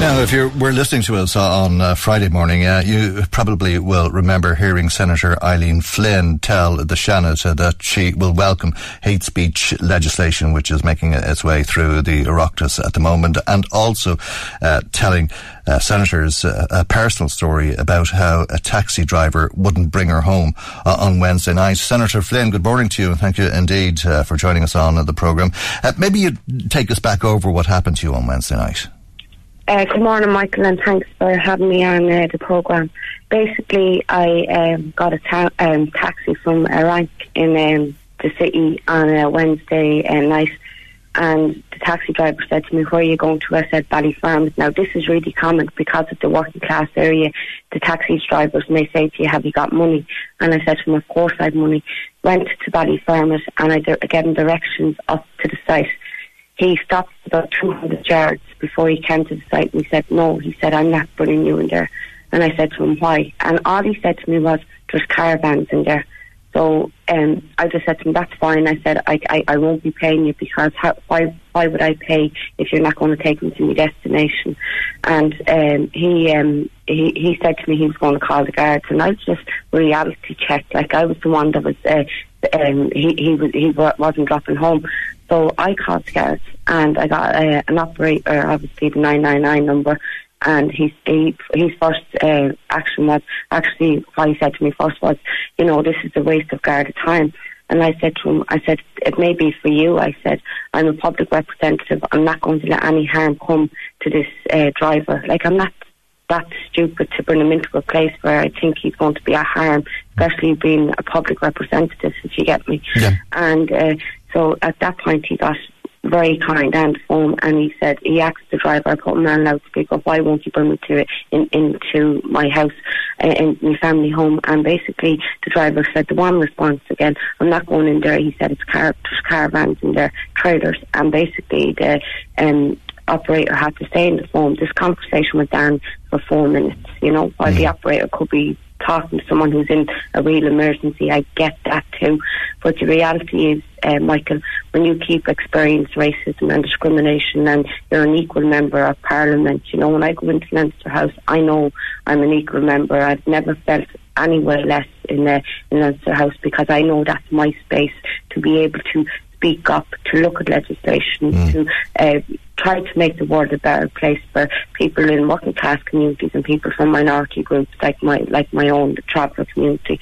[SPEAKER 6] Now, if you were listening to us on uh, Friday morning, uh, you probably will remember hearing Senator Eileen Flynn tell the Seanad uh, that she will welcome hate speech legislation, which is making its way through the Oireachtas at the moment, and also uh, telling uh, senators uh, a personal story about how a taxi driver wouldn't bring her home on Wednesday night. Senator Flynn, good morning to you, and thank you indeed for joining us on the programme. maybe you'd take us back over what happened to you on Wednesday night.
[SPEAKER 11] Uh, good morning, Michael, and thanks for having me on uh, the programme. Basically, I um, got a ta- um, taxi from a rank in um, the city on a Wednesday uh, night, and the taxi driver said to me, Where are you going to? I said, Ballyfermot. Now, this is really common because of the working class area. The taxi drivers may say to you, Have you got money? And I said to him, Of course I have money. Went to Ballyfermot, and I gave him directions up to the site he stopped about 200 yards before he came to the site and he said, No, he said, I'm not putting you in there. And I said to him, Why? And all he said to me was, There's caravans in there. So um, I just said to him, "That's fine." I said, "I I, I won't be paying you because how, why why would I pay if you're not going to take me to my destination?" And um, he um, he he said to me he was going to call the guards, and I was just reality checked. Like I was the one that was uh, um, he he was he wa- wasn't dropping home. So I called guards and I got uh, an operator, obviously the 999 number, and his he, his first uh, action was actually what he said to me first was, you know, this is a waste of guarded time. And I said to him, I said, it may be for you. I said, I'm a public representative. I'm not going to let any harm come to this uh, driver. Like, I'm not that stupid to bring him into a place where I think he's going to be a harm, especially being a public representative, if you get me.
[SPEAKER 6] Yeah.
[SPEAKER 11] And uh, so at that point, he got very kind and firm, and he said he asked the driver, I put him on loudspeaker, why won't you bring me to it in, into my house, uh, in my family home? And basically, the driver said the one response again, I'm not going in there. He said it's car- caravans in there, trailers, and basically the um, operator had to stay in the phone. This conversation went down for four minutes, you know, while the operator could be talking to someone who's in a real emergency. I get that too. But the reality is, uh, Michael, when you keep experiencing racism and discrimination and you're an equal member of parliament, you know, when I go into Leinster House, I know I'm an equal member. I've never felt anywhere less in the in Leinster House because I know that's my space to be able to speak up, to look at legislation, to uh, try to make the world a better place for people in working class communities and people from minority groups like my like my own, the traveller community.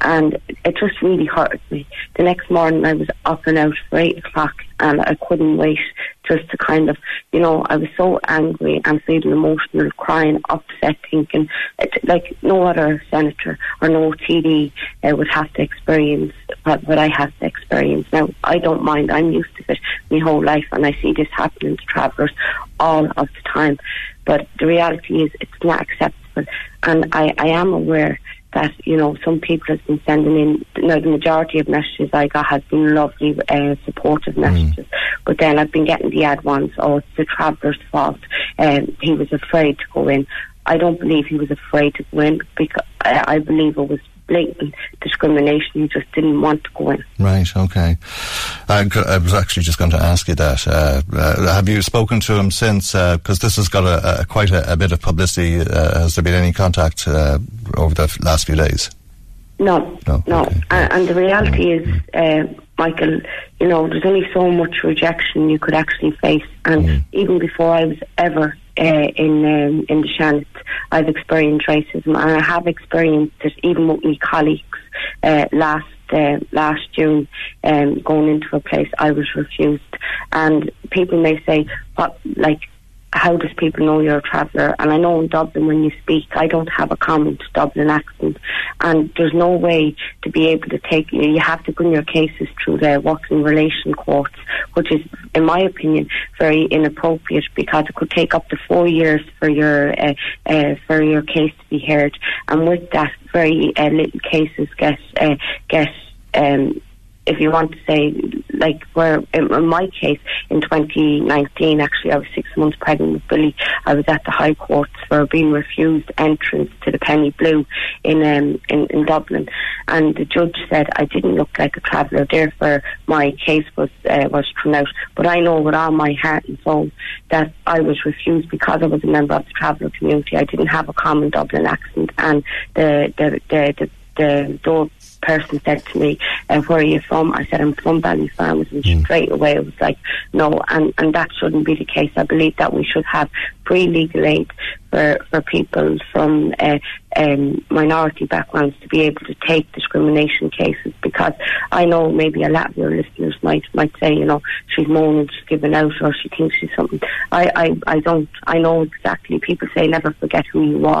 [SPEAKER 11] And it just really hurt me. The next morning I was up and out for eight o'clock and I couldn't wait just to kind of, you know, I was so angry and feeling emotional, crying, upset, thinking it's like no other senator or no TD uh, would have to experience what, what I have to experience. Now, I don't mind. I'm used to it my whole life and I see this happening to travellers all of the time. But the reality is it's not acceptable. And I, I am aware that, you know, some people have been sending in, now the majority of messages I got has been lovely, uh, supportive messages. But then I've been getting the ad ones, oh, it's the traveller's fault. Um, he was afraid to go in. I don't believe he was afraid to go in because I, I believe it was blatant discrimination. He just didn't want to go in.
[SPEAKER 6] Right, okay. I was actually just going to ask you that. Uh, uh, have you spoken to him since? Because this has got a, a quite a, a bit of publicity. Uh, has there been any contact uh, over the last few days?
[SPEAKER 11] No,
[SPEAKER 6] No,
[SPEAKER 11] no.
[SPEAKER 6] okay.
[SPEAKER 11] And, and the reality is, uh, Michael, you know, there's only so much rejection you could actually face. And even before I was ever uh, in um, in the Seanad, I've experienced racism, and I have experienced it even with my colleagues. Uh, last uh, last June, um, going into a place, I was refused, and people may say, "What like?" How does people know you're a traveller? And I know in Dublin when you speak, I don't have a common Dublin accent, and there's no way to be able to take you. You have to bring your cases through the working relation courts, which is, in my opinion, very inappropriate because it could take up to four years for your uh, uh, for your case to be heard, and with that, very uh, little cases get uh, get. Um, if you want to say, like, where in, my case in 2019, actually, I was six months pregnant with Billy. I was at the High Courts for being refused entrance to the Penny Blue in um, in, in Dublin, and the judge said I didn't look like a traveller. Therefore, my case was uh, was thrown out. But I know with all my heart and soul that I was refused because I was a member of the traveller community. I didn't have a common Dublin accent, and the the the the, the, the person said to me, uh, "Where are you from?" I said, "I'm from Ballyfarms," and straight away it was like, "No," and and that shouldn't be the case. I believe that we should have free legal aid for for people from uh, um, minority backgrounds to be able to take discrimination cases. Because I know maybe a lot of your listeners might might say, you know, she's moaning, she's giving out, or she thinks she's something. I I I don't. I know exactly. People say never forget who you are.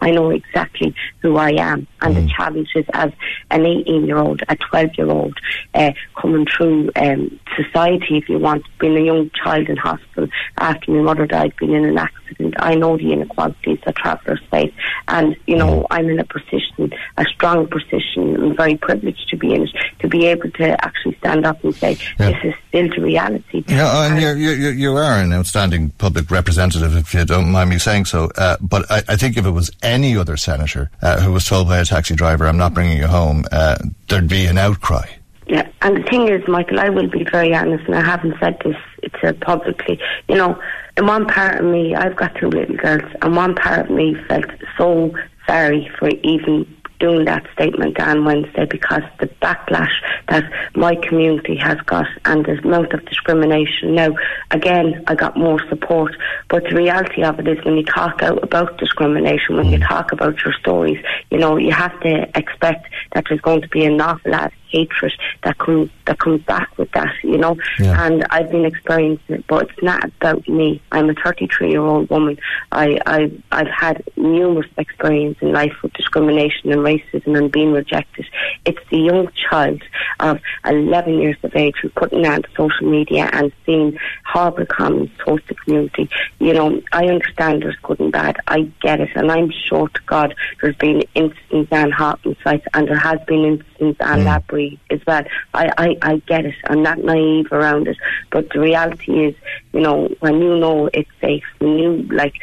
[SPEAKER 11] I know exactly who I am and the challenges as an 18 year old, a 12 year old, uh, coming through um, society, if you want, being a young child in hospital after my mother died, being in an accident. I know the inequalities that travellers face, and you know, I'm in a position, a strong position, and very privileged to be in it, to be able to actually stand up and say,
[SPEAKER 6] Yeah.
[SPEAKER 11] this is still the reality.
[SPEAKER 6] Yeah, and you're, you you are an outstanding public representative, if you don't mind me saying so. Uh, but I, I think if it was any other senator uh, who was told by a taxi driver, "I'm not bringing you home," uh, there'd be an outcry.
[SPEAKER 11] Yeah, and the thing is, Michael, I will be very honest, and I haven't said this to publicly. You know, in one part of me, I've got two little girls, and one part of me felt so sorry for even doing that statement on Wednesday because the backlash that my community has got and the amount of discrimination. Now, again, I got more support, but the reality of it is when you talk out about discrimination, when you mm. talk about your stories, you know, you have to expect that there's going to be an awful lot of hatred that comes that comes back with that, you know.
[SPEAKER 12] Yeah.
[SPEAKER 11] And I've been experiencing it, but it's not about me. I'm a 33 year old woman. I, I I've had numerous experience in life with discrimination and racism and being rejected. It's the young child of 11 years of age who putting on social media and seeing horrible comments towards the community. You know, I understand there's good and bad. I get it, and I'm sure to God there's been incidents on Hartman sites, and there has been incidents on Labrie mm. as well. I, I, I get it. I'm not naive around it, but the reality is, you know, when you know it's safe, when you like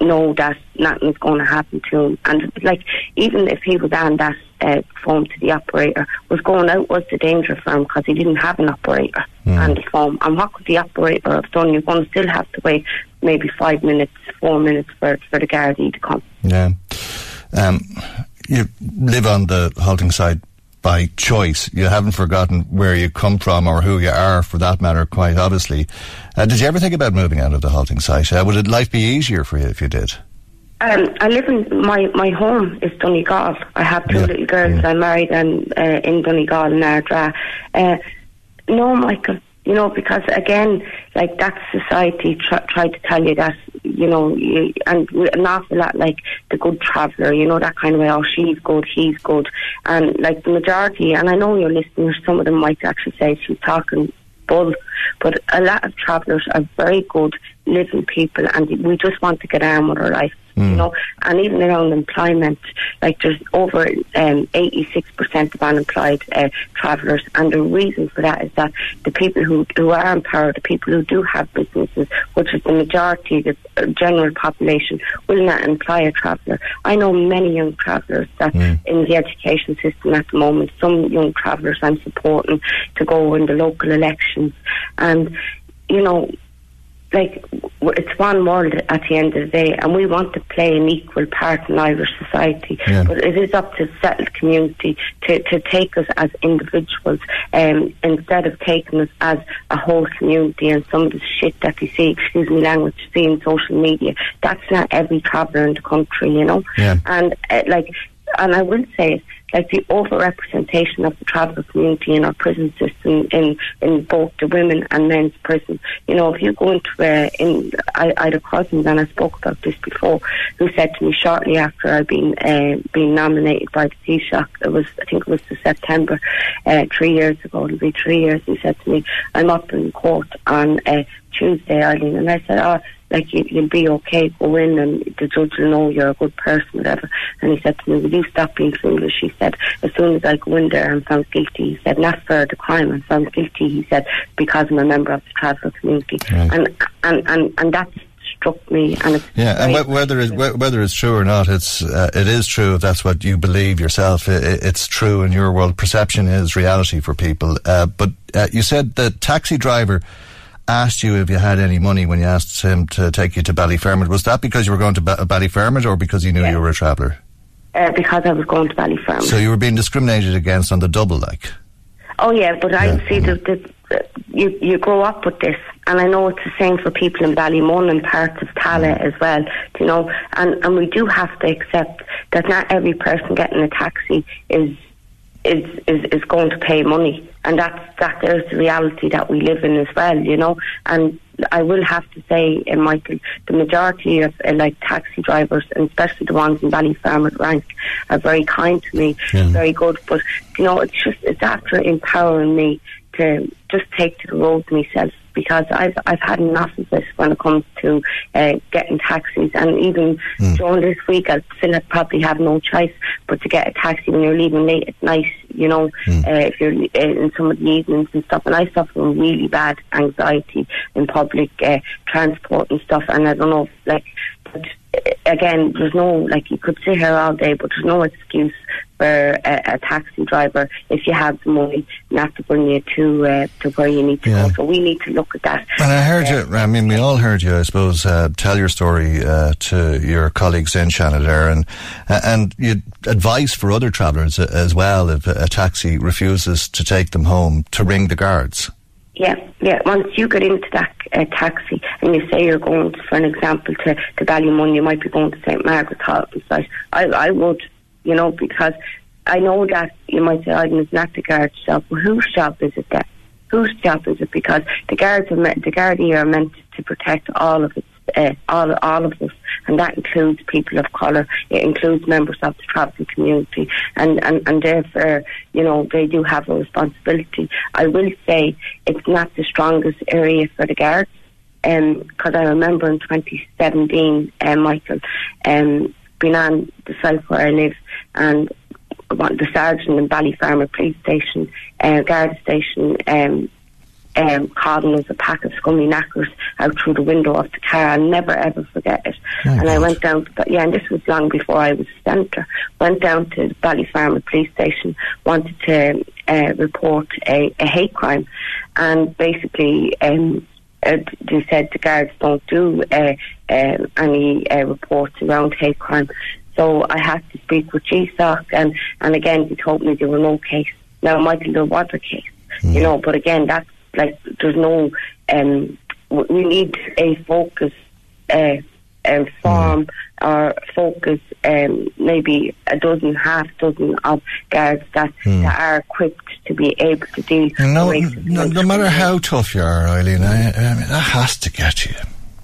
[SPEAKER 11] know that nothing's going to happen to him, and like even if he was on that uh, phone to the operator, was going out was the danger for him because he didn't have an operator on the phone. And what could the operator have done? You're going to still have to wait maybe five minutes, four minutes for for the Gardaí to come.
[SPEAKER 6] Yeah. Um, you live on the halting side by choice. You haven't forgotten where you come from or who you are, for that matter, quite obviously. Uh, did you ever think about moving out of the halting site? Uh, would it, life be easier for you if you did?
[SPEAKER 11] Um, I live in my my home is Donegal. I have two little girls. I'm married and uh, in Donegal and Ardara. Uh, no, Michael. You know, because again, like that society tr- tried to tell you that, you know, and an awful lot like the good traveller, you know, that kind of way. Oh, she's good, he's good, and like the majority. And I know your listeners, some of them might actually say she's talking bull, but a lot of travellers are very good living people, and we just want to get on with our life. You know, and even around employment, like there's over um, 86% of unemployed uh, travellers, and the reason for that is that the people who, who are empowered, the people who do have businesses, which is the majority, of the uh, general population, will not employ a traveller. I know many young travellers that in the education system at the moment, some young travellers I'm supporting to go in the local elections, and you know, like it's one world at the end of the day, and we want to play an equal part in Irish society.
[SPEAKER 12] Yeah.
[SPEAKER 11] But it is up to the settled community to, to take us as individuals, um, instead of taking us as a whole community. And some of the shit that you see, excuse me, language, see in social media, that's not every traveller in the country, you know.
[SPEAKER 12] Yeah.
[SPEAKER 11] And uh, like, and I will say like the overrepresentation of the traveller community in our prison system in in both the women and men's prison. You know, if you go into uh, in I, I had a cousin and I spoke about this before, who said to me shortly after I'd been uh, been nominated by the Taoiseach, it was I think it was the September uh, three years ago. It'll be three years. He said to me, "I'm up in court on uh, Tuesday, Eileen," and I said, "Oh." Like you, you'll be okay. Go in, and the judge will know you're a good person, whatever. And he said to me, "Will you stop being foolish?" He said, "As soon as I go in there, I'm found guilty." He said, "Not for the crime, I'm found guilty." He said, "Because I'm a member of the traveller community," and and and and that struck me. And it's
[SPEAKER 6] Yeah, and wh- whether it's, wh- whether it's true or not, it's uh, it is true. If that's what you believe yourself, I- I- it's true in your world. Perception is reality for people. Uh, but uh, you said the taxi driver asked you if you had any money when you asked him to take you to Ballyfermot. Was that because you were going to ba- Ballyfermot or because he knew you were a traveller?
[SPEAKER 11] Uh, because I was going to Ballyfermot.
[SPEAKER 6] So you were being discriminated against on the double, like?
[SPEAKER 11] Oh yeah, but I see that the, the, you you grow up with this, and I know it's the same for people in Ballymun and parts of Tallaght as well. You know, and and we do have to accept that not every person getting a taxi is is is, is going to pay money, and that's that there's the reality that we live in as well. You know, and I will have to say, uh, Michael, the majority of uh, like taxi drivers, and especially the ones in Ballyfermot rank, are very kind to me, very good. But you know, it's just it's after empowering me to just take to the road myself because I've I've had enough of this when it comes to uh, getting taxis, and even during this week, I'll still have, probably have no choice but to get a taxi when you're leaving late at night. You know, uh, if you're uh, in some of the evenings and stuff, and I suffer from really bad anxiety in public uh, transport and stuff, and I don't know, like. Uh, again, there's no like you could sit here all day, but there's no excuse for a, a taxi driver if you have the money not to bring you to uh, to where you need to
[SPEAKER 6] Yeah.
[SPEAKER 11] go. So we need to look at that.
[SPEAKER 6] And I heard you, I mean, we all heard you, I suppose, uh, tell your story uh, to your colleagues in Seanad and, uh, and you advice for other travellers uh, as well if a taxi refuses to take them home to ring the guards.
[SPEAKER 11] Yeah, yeah. Once you get into that uh, taxi and you say you're going, for an example, to to Ballymun, you might be going to St Margaret's Hospital site. I I would, you know, because I know that you might say, "I it's not the guard's job." Well, whose job is it then? Whose job is it? Because the guards are meant, the Gardaí are meant to protect all of it, uh, all all of us, and that includes people of colour. It includes members of the travelling community, and, and and therefore, you know, they do have a responsibility. I will say it's not the strongest area for the guards, because I remember in 2017, uh, Michael, um, being on the south where I live, and the sergeant in Ballyfermot police station, uh, guard station, um, um, calling us a pack of scummy knackers out through the window of the car. I'll never ever forget it. and I went down, to, yeah, and this was long before I was a centre. Went down to the Ballyfermot police station, wanted to uh, report a, a hate crime, and basically. Um, uh, they said the guards don't do uh, uh, any uh, reports around hate crime. So I had to speak with GSOC, and, and again, he told me there were no case. Now, Michael, there was a case, you know, but again, that's like, there's no, um, we need a focus, uh, um, form or focus, um, maybe a dozen, half dozen of guards that, that are equipped to be able to deal
[SPEAKER 6] No, no, no matter how tough you are, Eileen, I, I mean, that has to get you.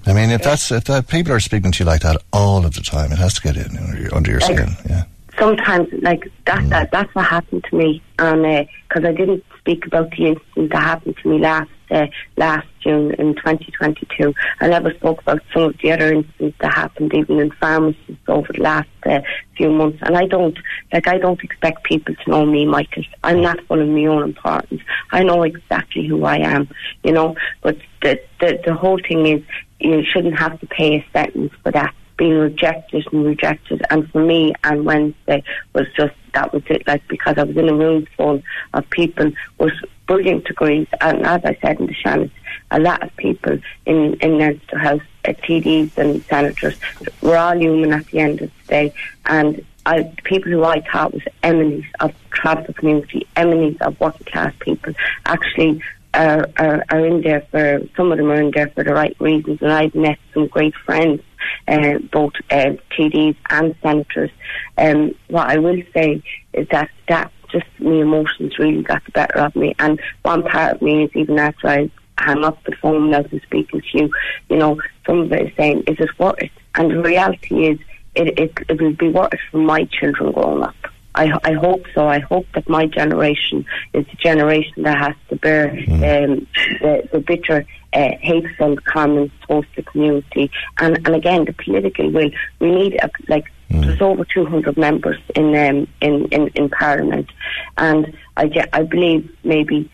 [SPEAKER 6] I mean, if that's if that people are speaking to you like that all of the time, it has to get in under your, under your
[SPEAKER 11] Like-
[SPEAKER 6] skin. Yeah.
[SPEAKER 11] sometimes like that, that that's what happened to me and because I didn't speak about the incident that happened to me last uh, last June in 2022 I never spoke about some of the other incidents that happened even in pharmacies over the last uh, few months. And I don't like I don't expect people to know me Michael. I'm not full of my own importance. I know exactly who I am you know? But the the, the whole thing is you shouldn't have to pay a sentence for that being rejected and rejected. And for me, and Wednesday was just that was it. Like because I was in a room full of people with brilliant degrees, and as I said in the Seanad, a lot of people in in Leinster House, uh, TDs and senators, we're all human at the end of the day, and. I, people who I thought was enemies of the community, enemies of working class people, actually are, are, are in there for, some of them are in there for the right reasons. And I've met some great friends, uh, both uh, TDs and senators. Um, what I will say is that that just my emotions really got the better of me. And one part of me is even after I hang up the phone now to speaking to you, you know, some of it is saying, is it worth it? And the reality is, it, it, it will be worth it for my children growing up. I, I hope so. I hope that my generation is the generation that has to bear um, the, the bitter, uh, hateful comments towards the community. And, and again, the political will. We need, a, like, there's over 200 members in, um, in, in, in Parliament. And I, I believe maybe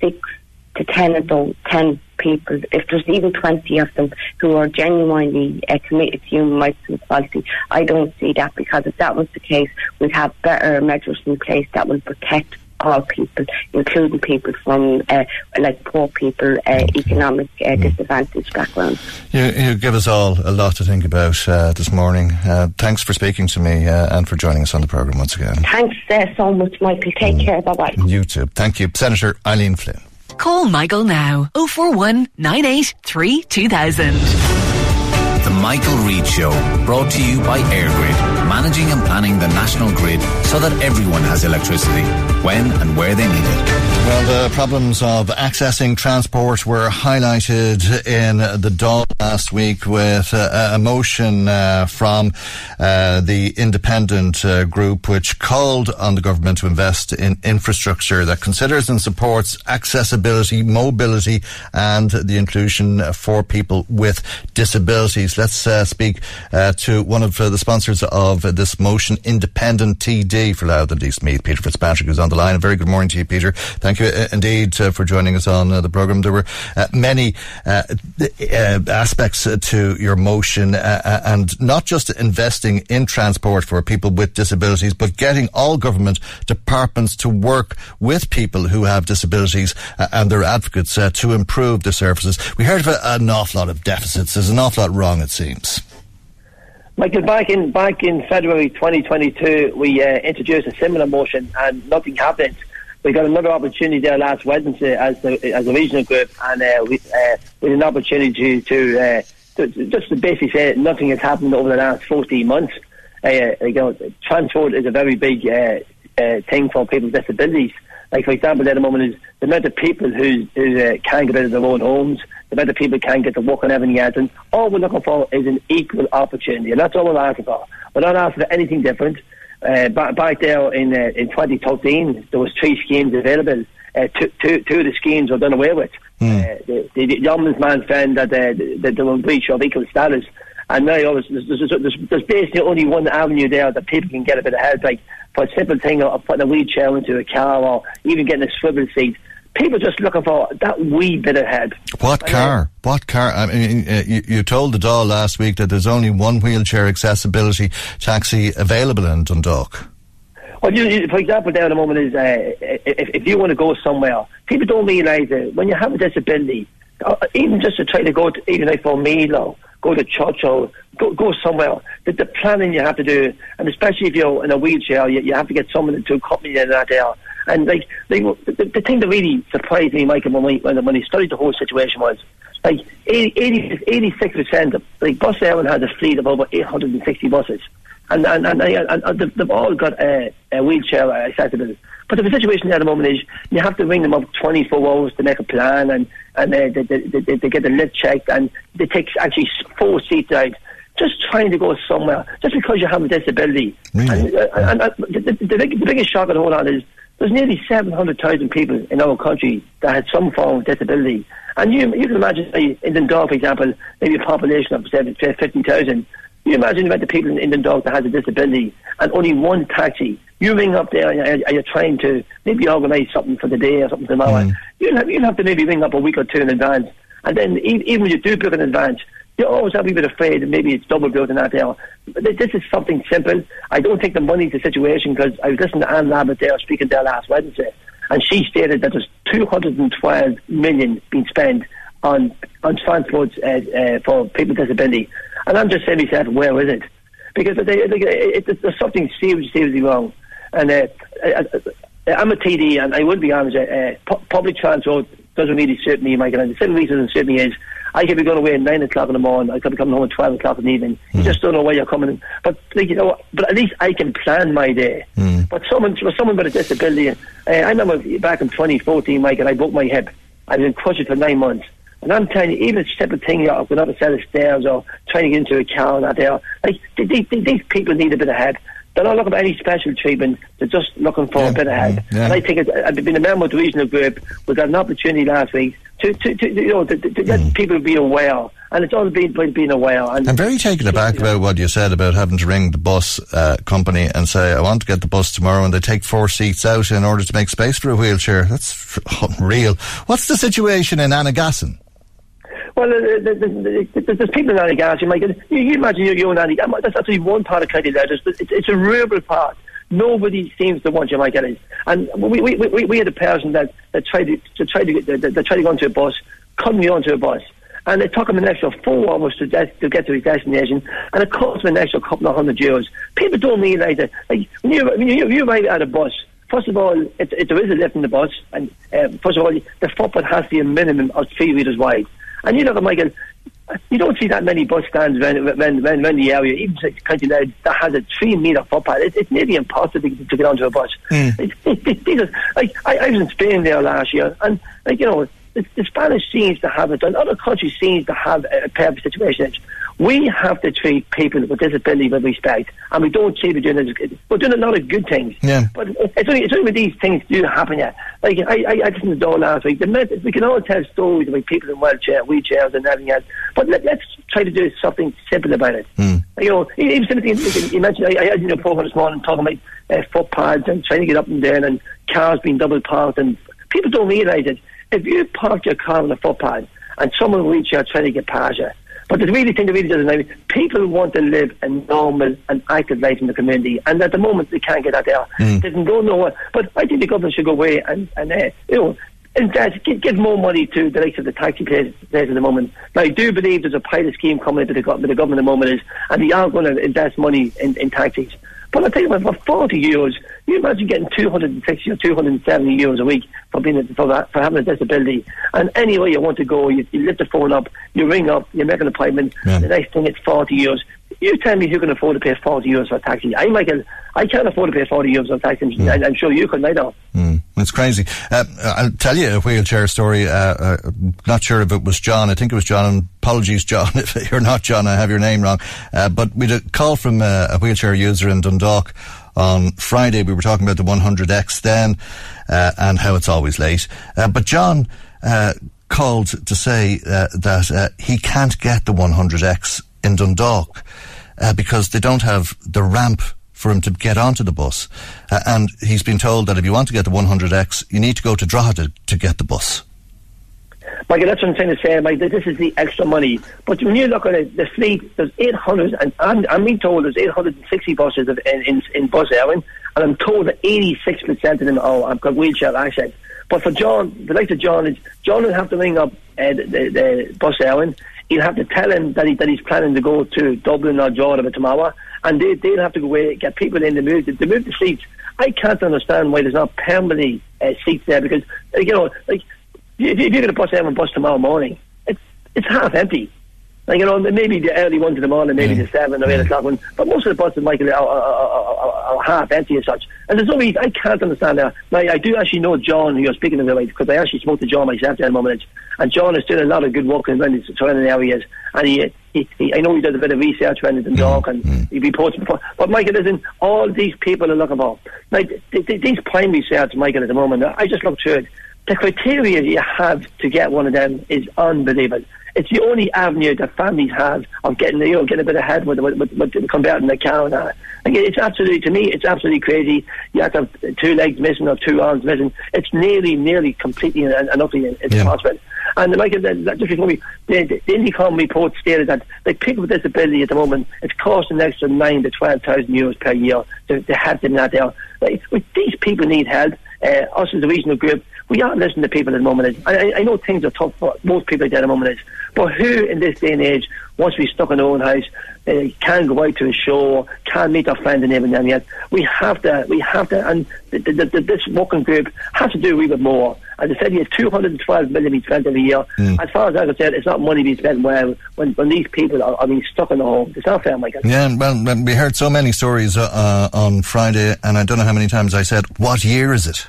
[SPEAKER 11] six to 10 of those 10 people, if there's even 20 of them who are genuinely uh, committed to human rights and equality, I don't see that because if that was the case, we'd have better measures in place that will protect all people, including people from uh, like poor people, uh, economic uh, disadvantaged backgrounds.
[SPEAKER 6] You, you give us all a lot to think about uh, this morning. Uh, thanks for speaking to me uh, and for joining us on the programme once again.
[SPEAKER 11] Thanks uh, so much, Michael. Take care. Bye bye.
[SPEAKER 6] You too. Thank you. Senator Eileen Flynn.
[SPEAKER 10] Call Michael now 041 983 2000.
[SPEAKER 5] The Michael Reade Show, brought to you by EirGrid, managing and planning the national grid so that everyone has electricity when and where they need it.
[SPEAKER 6] Well, the problems of accessing transport were highlighted in the Dáil last week with uh, a motion uh, from uh, the independent uh, group which called on the government to invest in infrastructure that considers and supports accessibility, mobility and the inclusion for people with disabilities. Let's uh, speak uh, to one of the sponsors of this motion, Independent TD for Louth and Eastmeath, Peter Fitzpatrick, who's on the line. A very good morning to you, Peter. Thank you uh, indeed uh, for joining us on uh, the programme. There were many aspects to your motion and not just investing in transport for people with disabilities, but getting all government departments to work with people who have disabilities and their advocates to improve the services. We heard of an awful lot of deficits. There's an awful lot wrong, it seems.
[SPEAKER 12] Michael, back in back in February 2022, we uh, introduced a similar motion, and nothing happened we got another opportunity there last Wednesday as the as a regional group, and uh, we uh, with an opportunity to, uh, to, just to basically say nothing has happened over the last 14 months. Uh, you know, transport is a very big uh, thing for people with disabilities. Like for example, at the moment is the amount of people who, who can't get out of their own homes, the better people can't get to work on everything else, and all we're looking for is an equal opportunity, and that's all we're asking for. We're not asking for anything different. Uh, back, back there in uh, in 2013, there was three schemes available. Uh, two, two, two of the schemes were done away with. Mm. Uh, the, the, the ombudsman found that, uh, that they were in breach of equal status. And now there's, there's, there's, there's, basically only one avenue there that people can get a bit of help, like for a simple thing of putting a wheelchair into a car or even getting a swivel seat people just looking for that wee bit of help.
[SPEAKER 6] What car? What car? I mean, uh, you, you, told the Dáil last week that there's only one wheelchair accessibility taxi available in Dundalk.
[SPEAKER 12] Well, you, you, for example, there at the moment is uh, if, if you want to go somewhere, people don't realise that when you have a disability, uh, even just to try to go to, even like for meal or go to church or go, go somewhere, the, the planning you have to do, and especially if you're in a wheelchair, you, you have to get someone to accompany you in that there and like, like the, the thing that really surprised me, Michael, when, we, when, when he studied the whole situation was, like 86 percent of like Bus Éireann has a fleet of over 860 buses, and and and, and, and they've, they've all got a, a wheelchair accessibility. But the situation at the moment is you have to ring them up 24 hours to make a plan, and and uh, they, they, they, they get the lift checked, and they take actually four seats out just trying to go somewhere, just because you have a disability. Really? And, uh, and, uh, the, the, the, big, the biggest shock of the whole lot is there's nearly 700,000 people in our country that had some form of disability. And you, you can imagine, in Dundalk, for example, maybe a population of 50,000. You imagine about the people in Dundalk that has a disability and only one taxi. You ring up there and you're trying to maybe organise something for the day or something tomorrow. Mm. You'll, have, you'll have to maybe ring up a week or two in advance. And then even when you do book in advance, you always have a bit afraid that maybe it's double billed and that there. But this is something simple. I don't think the money's the situation because I was listening to Anne Lambert there speaking there last Wednesday, and she stated that there's 212 million being spent on on transport uh, uh, for people with disability. And I'm just saying to myself, where is it? Because they, they, it, it, there's something seriously, seriously wrong. And uh, I, am a TD, and I will be honest, uh, public transport doesn't really suit me, Michael. And the simple reason it doesn't suit me is I could be going away at nine o'clock in the morning. I could be coming home at twelve o'clock in the evening. Mm. You hmm. just don't know where you're coming. But like, you know, but at least I can plan my day. Mm. But someone, for someone with a disability, uh, I remember back in 2014, Mike, and I broke my hip. I was in crutches for nine months. And I'm telling you, even a simple thing, going up a set of stairs or trying to get into a car and that there, like, these, these people need a bit of help. They're not looking for any special treatment. They're just looking for yeah. a bit of help. Yeah. And I think it's, I've been a member of the regional group. We got an opportunity last week to, to, to you know, to, to let mm. people be aware. And it's all been by being aware. And
[SPEAKER 6] I'm very taken aback about what you said about having to ring the bus uh, company and say, I want to get the bus tomorrow, and they take four seats out in order to make space for a wheelchair. That's unreal. What's the situation in Annagassan?
[SPEAKER 12] Well, there's people in Annagassan. You, you imagine you're, in Annagassan. That's actually one part of County Louth. It's, it's a rural part. Nobody seems to want you, Mike Ellis. And we, we, we, we had a person that, that tried to, to try to, get, that, that tried to go onto a bus, couldn't get onto a bus. And it took him an extra four hours to, de- to get to his destination, and it cost him an extra couple of hundred euros. People don't realise that. Like, when you, when you, you arrive at a bus, first of all, it, there is a lift in the bus, and uh, first of all, the footpath has to be a minimum of three metres wide. And you look at Michael, you don't see that many bus stands when when when, when the area, even County Louth, that has a three metre footpath. It, it's nearly impossible to, to get onto a bus.
[SPEAKER 6] Mm.
[SPEAKER 12] It, it, it, like I, I was in Spain there last year, and like you know, the, the Spanish seems to have it, and other countries seems to have a, a perfect situation. We have to treat people with disability with respect, and we don't seem to doing it. We're doing a lot of good things.
[SPEAKER 6] Yeah.
[SPEAKER 12] But it's only, it's only when these things do happen, yeah. Like, I, I, I listened to the door last week. The met, we can all tell stories about people in wheelchair, wheelchairs and everything else. But let, let's try to do something simple about it. You know, even like you mentioned, I, I had in your program this morning talking about uh, footpaths and trying to get up and down and cars being double parked. And people don't realise it. If you park your car on a footpath and someone in a wheelchair trying to get past you, but the really thing that really doesn't know, people want to live a normal and active life in the community, and at the moment they can't get that there.
[SPEAKER 6] Mm.
[SPEAKER 12] They can go nowhere. But I think the government should go away and, and uh, you know, invest, give, give more money to the likes of the taxi players, players at the moment. Now, I do believe there's a pilot scheme coming into the, gov- the government at the moment, is, and they are going to invest money in, in taxis. But I tell you what, for 40 euros, you imagine getting 260 or 270 euros a week for being a, for, that, for having a disability. And anywhere you want to go, you, you lift the phone up, you ring up, you make an appointment. The next thing, it's 40 euros. You tell me who can afford to pay 40 euros for a taxi. I, Michael, I can't afford to pay 40 euros for a taxi. and I'm sure you couldn't either.
[SPEAKER 6] Mm, it's crazy. Uh, I'll tell you a wheelchair story. Uh, uh, not sure if it was John. I think it was John. And apologies, John, [laughs] if you're not John. I have your name wrong. Uh, but we had a call from uh, a wheelchair user in Dundalk on Friday. We were talking about the 100X then uh, and how it's always late. Uh, but John uh, called to say uh, that uh, he can't get the 100X in Dundalk because they don't have the ramp for him to get onto the bus. And he's been told that if you want to get the 100X, you need to go to Drogheda to get the bus.
[SPEAKER 12] Michael, that's what I'm trying to say. Mike, this is the extra money. But when you look at it, the fleet, there's 800, and I'm, I'm being told there's 860 buses of, in, in, in Bus Éireann, and I'm told that 86% of them are, have got wheelchair access. But for John, the likes of John, is John will have to ring up uh, the, the, Bus Éireann. He'll have to tell him that, he, that he's planning to go to Dublin or Drogheda tomorrow, and they, they'll have to go away, get people in to move, to move the seats. I can't understand why there's not permanently uh, seats there because, you know, like, if you- you're going to bus down a bus tomorrow morning, it's it's half empty. Like, you know, maybe the early ones in the morning, maybe the seven or eight o'clock one, but most of the buses, Michael, are, are, are, are, half empty as such. And there's no reason I can't understand that. Now, I do actually know John, who you're speaking about, because I actually spoke to John myself at the moment, and John is doing a lot of good work in the surrounding areas, and he, he, he, I know he does a bit of research around it in Dundalk, and mm-hmm. mm-hmm. he reports before. But Michael, listen, all these people are looking for, like th- th- these primary sales, Michael, at the moment. I just looked through it the criteria you have to get one of them is unbelievable. It's the only avenue that families have of getting, you know, getting a bit ahead with, with, with, with converting their car and that. Like, it's absolutely, to me, it's absolutely crazy. You have to have two legs missing or two arms missing. It's nearly, nearly completely and, and utterly impossible. And like that, that just before we, the, the, the Indecon report stated that like people with disability at the moment, it's costing an extra nine to twelve thousand euros per year to, to have them out there. Like, these people need help. Uh, us as a regional group, we aren't listening to people at the moment. I, I, I know things are tough for most people at the moment, is, but who in this day and age wants to be stuck in their own house, uh, can't go out to a show, can't meet their friends and everything yet? We have to, we have to, and the, the, the, this working group has to do a wee bit more. As I said, you have 212 million being spent every year. As far as I'm concerned, it's not money being spent well when, when these people are, are being stuck in the home. It's not fair, Michael.
[SPEAKER 6] Yeah, well, well, we heard so many stories uh, uh, on Friday, and I don't know how many times I said, "What year is it?"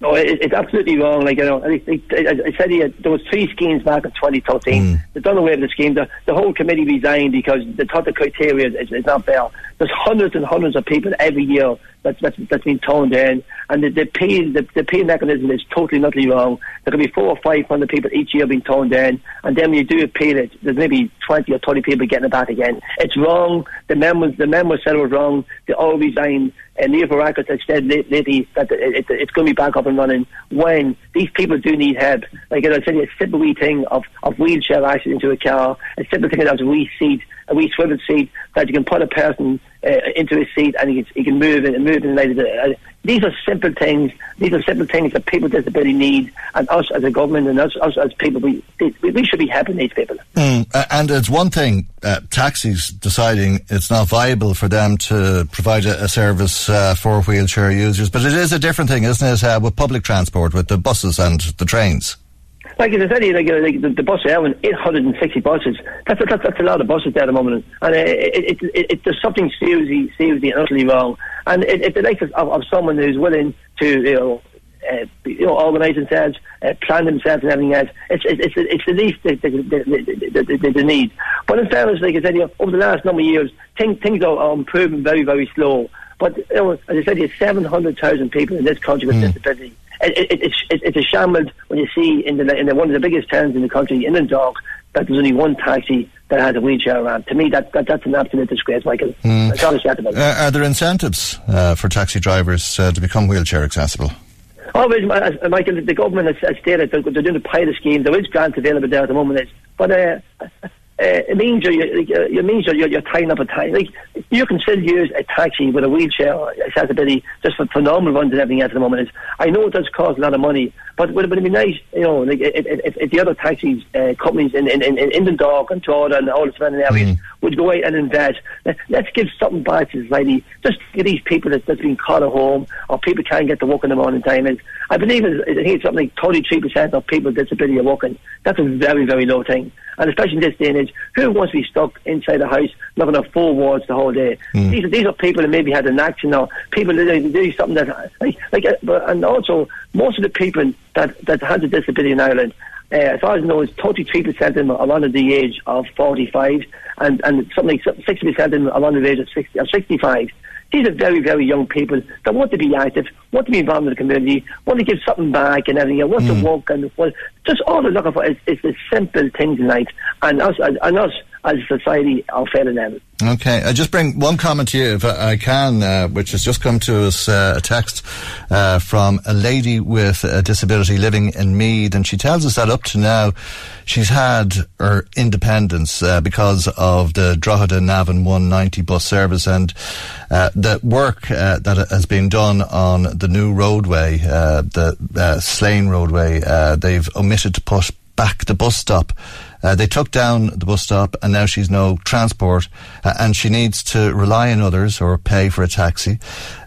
[SPEAKER 12] No, it, it's absolutely wrong. Like you know, I, I, I said here, there was three schemes back in 2013. Hmm. They've done away with the scheme. The, the whole committee resigned because they thought the criteria is, is not fair. There's hundreds and hundreds of people every year that's that's, that's been toned in, and the the pay the, the pay mechanism is totally not wrong. There can be four or five hundred people each year being toned in, and then when you do appeal it, there's maybe 20 or 30 people getting it back again. It's wrong. The members the members said it was wrong. They all resigned. And Neil Varadkar has said lately that it, it, it's going to be back up and running when these people do need help. Like as I said, a simple wee thing of, of wheelchair access into a car, a simple thing of a wee seat a wee swivel seat that you can put a person uh, into a seat and he can, move and move in and uh, these are simple things. These are simple things that people with disability need, and us as a government and us, us as people, we, we should be helping these people.
[SPEAKER 6] Mm, and it's one thing, uh, taxis deciding it's not viable for them to provide a, a service uh, for wheelchair users, but it is a different thing, isn't it, uh, with public transport, with the buses and the trains?
[SPEAKER 12] Like I said, like, like the, the bus having 860 buses. That's a, that's, that's a lot of buses there at the moment, and uh, it, it, it, it, there's something seriously, seriously, utterly wrong. And it, it's the likes of, of someone who's willing to, you know, uh, you know, organise themselves, uh, plan themselves, and everything else. It's it's it's, the least they, they, they, they, they need. But in fairness, like I said, you know, over the last number of years, things things are, are improving very very slow. But you know, as I said, have 700,000 people in this country with mm. disability it, it, it, it's a shambles when you see in the in the, one of the biggest towns in the country, in Dundalk, that there's only one taxi that has a wheelchair around. To me, that, that that's an absolute disgrace, Michael. Mm. It's.
[SPEAKER 6] Uh, are there incentives uh, for taxi drivers uh, to become wheelchair accessible?
[SPEAKER 12] Always, uh, Michael, the government has, stated they're, they're doing a pilot scheme. There is grants available there at the moment, but uh, uh, it means you're, you're, it means you're, you're, tying up a time. Like you can still use a taxi with a wheelchair accessibility just for, for normal runs and everything at the moment. Is I know it does cost a lot of money, but would, would it be nice, you know, like if, if, if the other taxi uh, companies in in in, in Dundalk and Jordan and all the surrounding areas mm. would go out and invest. Let's give something back to society. Just these people that, that's been caught at home or people can't get to work in the morning time. And I believe it's, I think it's something like 33% of people with disability are working. That's a very, very low thing. And especially in this day and age, who wants to be stuck inside a house looking at four walls the whole day? Mm. These, are, these are people that maybe had an accident or people that do something that, like, like uh, and also most of the people that, that has a disability in Ireland, uh, as far as I know, is 33% of them are under the age of 45 and, and something like 60% of them are under the age of 60, or 65. These are very, very young people that want to be active, want to be involved in the community, want to give something back and everything, want mm. to work and well, just all they're looking for is, is the simple things in life. And us, and us as a society are failing them.
[SPEAKER 6] Okay, I just bring one comment to you, if I can, uh, which has just come to us, uh, a text uh, from a lady with a disability living in Meath, and she tells us that up to now she's had her independence uh, because of the Drogheda Navan 190 bus service and uh, the work uh, that has been done on the new roadway, the Slane roadway. they've omitted to put back the bus stop uh, they took down the bus stop and now she's no transport uh, and she needs to rely on others or pay for a taxi.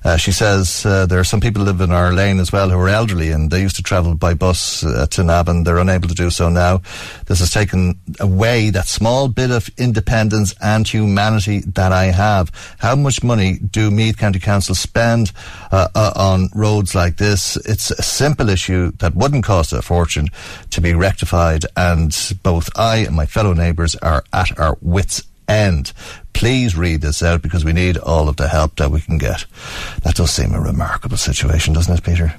[SPEAKER 6] Uh, she says uh, there are some people live in our lane as well who are elderly and they used to travel by bus uh, to Navan. They're unable to do so now. This has taken away that small bit of independence and humanity that I have. How much money do Meath County Council spend on roads like this? It's a simple issue that wouldn't cost a fortune to be rectified and both I and my fellow neighbours are at our wits' end. Please read this out because we need all of the help that we can get. That does seem a remarkable situation, doesn't it, Peter?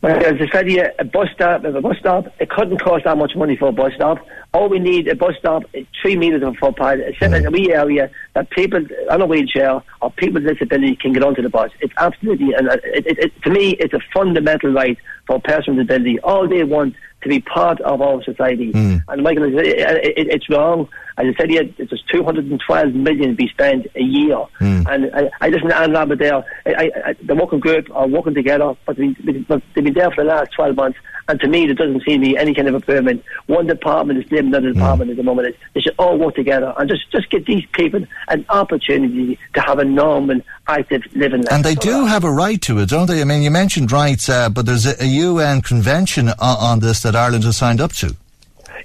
[SPEAKER 12] Well, as I said, yeah, a bus stop, a bus stop, it couldn't cost that much money for a bus stop. All we need, a bus stop, three metres of footpath, a mm. a wee area that people on a wheelchair or people with disability can get onto the bus. It's absolutely, and it, it, it, to me, it's a fundamental right for a person with disability. All they want to be part of our society. Mm. And Michael, it, it's wrong. As I said, yeah, there's 212 million to be spent a year. Mm. And I, I listen to Anne Lambert there. I, I, the working group are working together, but they've, been, they've been there for the last 12 months. And to me, there doesn't seem to be any kind of improvement. One department is blaming another mm. department at the moment. They should all work together and just, just give these people an opportunity to have a normal, active living life.
[SPEAKER 6] And they do have a right to it, don't they? I mean, you mentioned rights, uh, but there's a, a UN convention on, on this that Ireland has signed up to.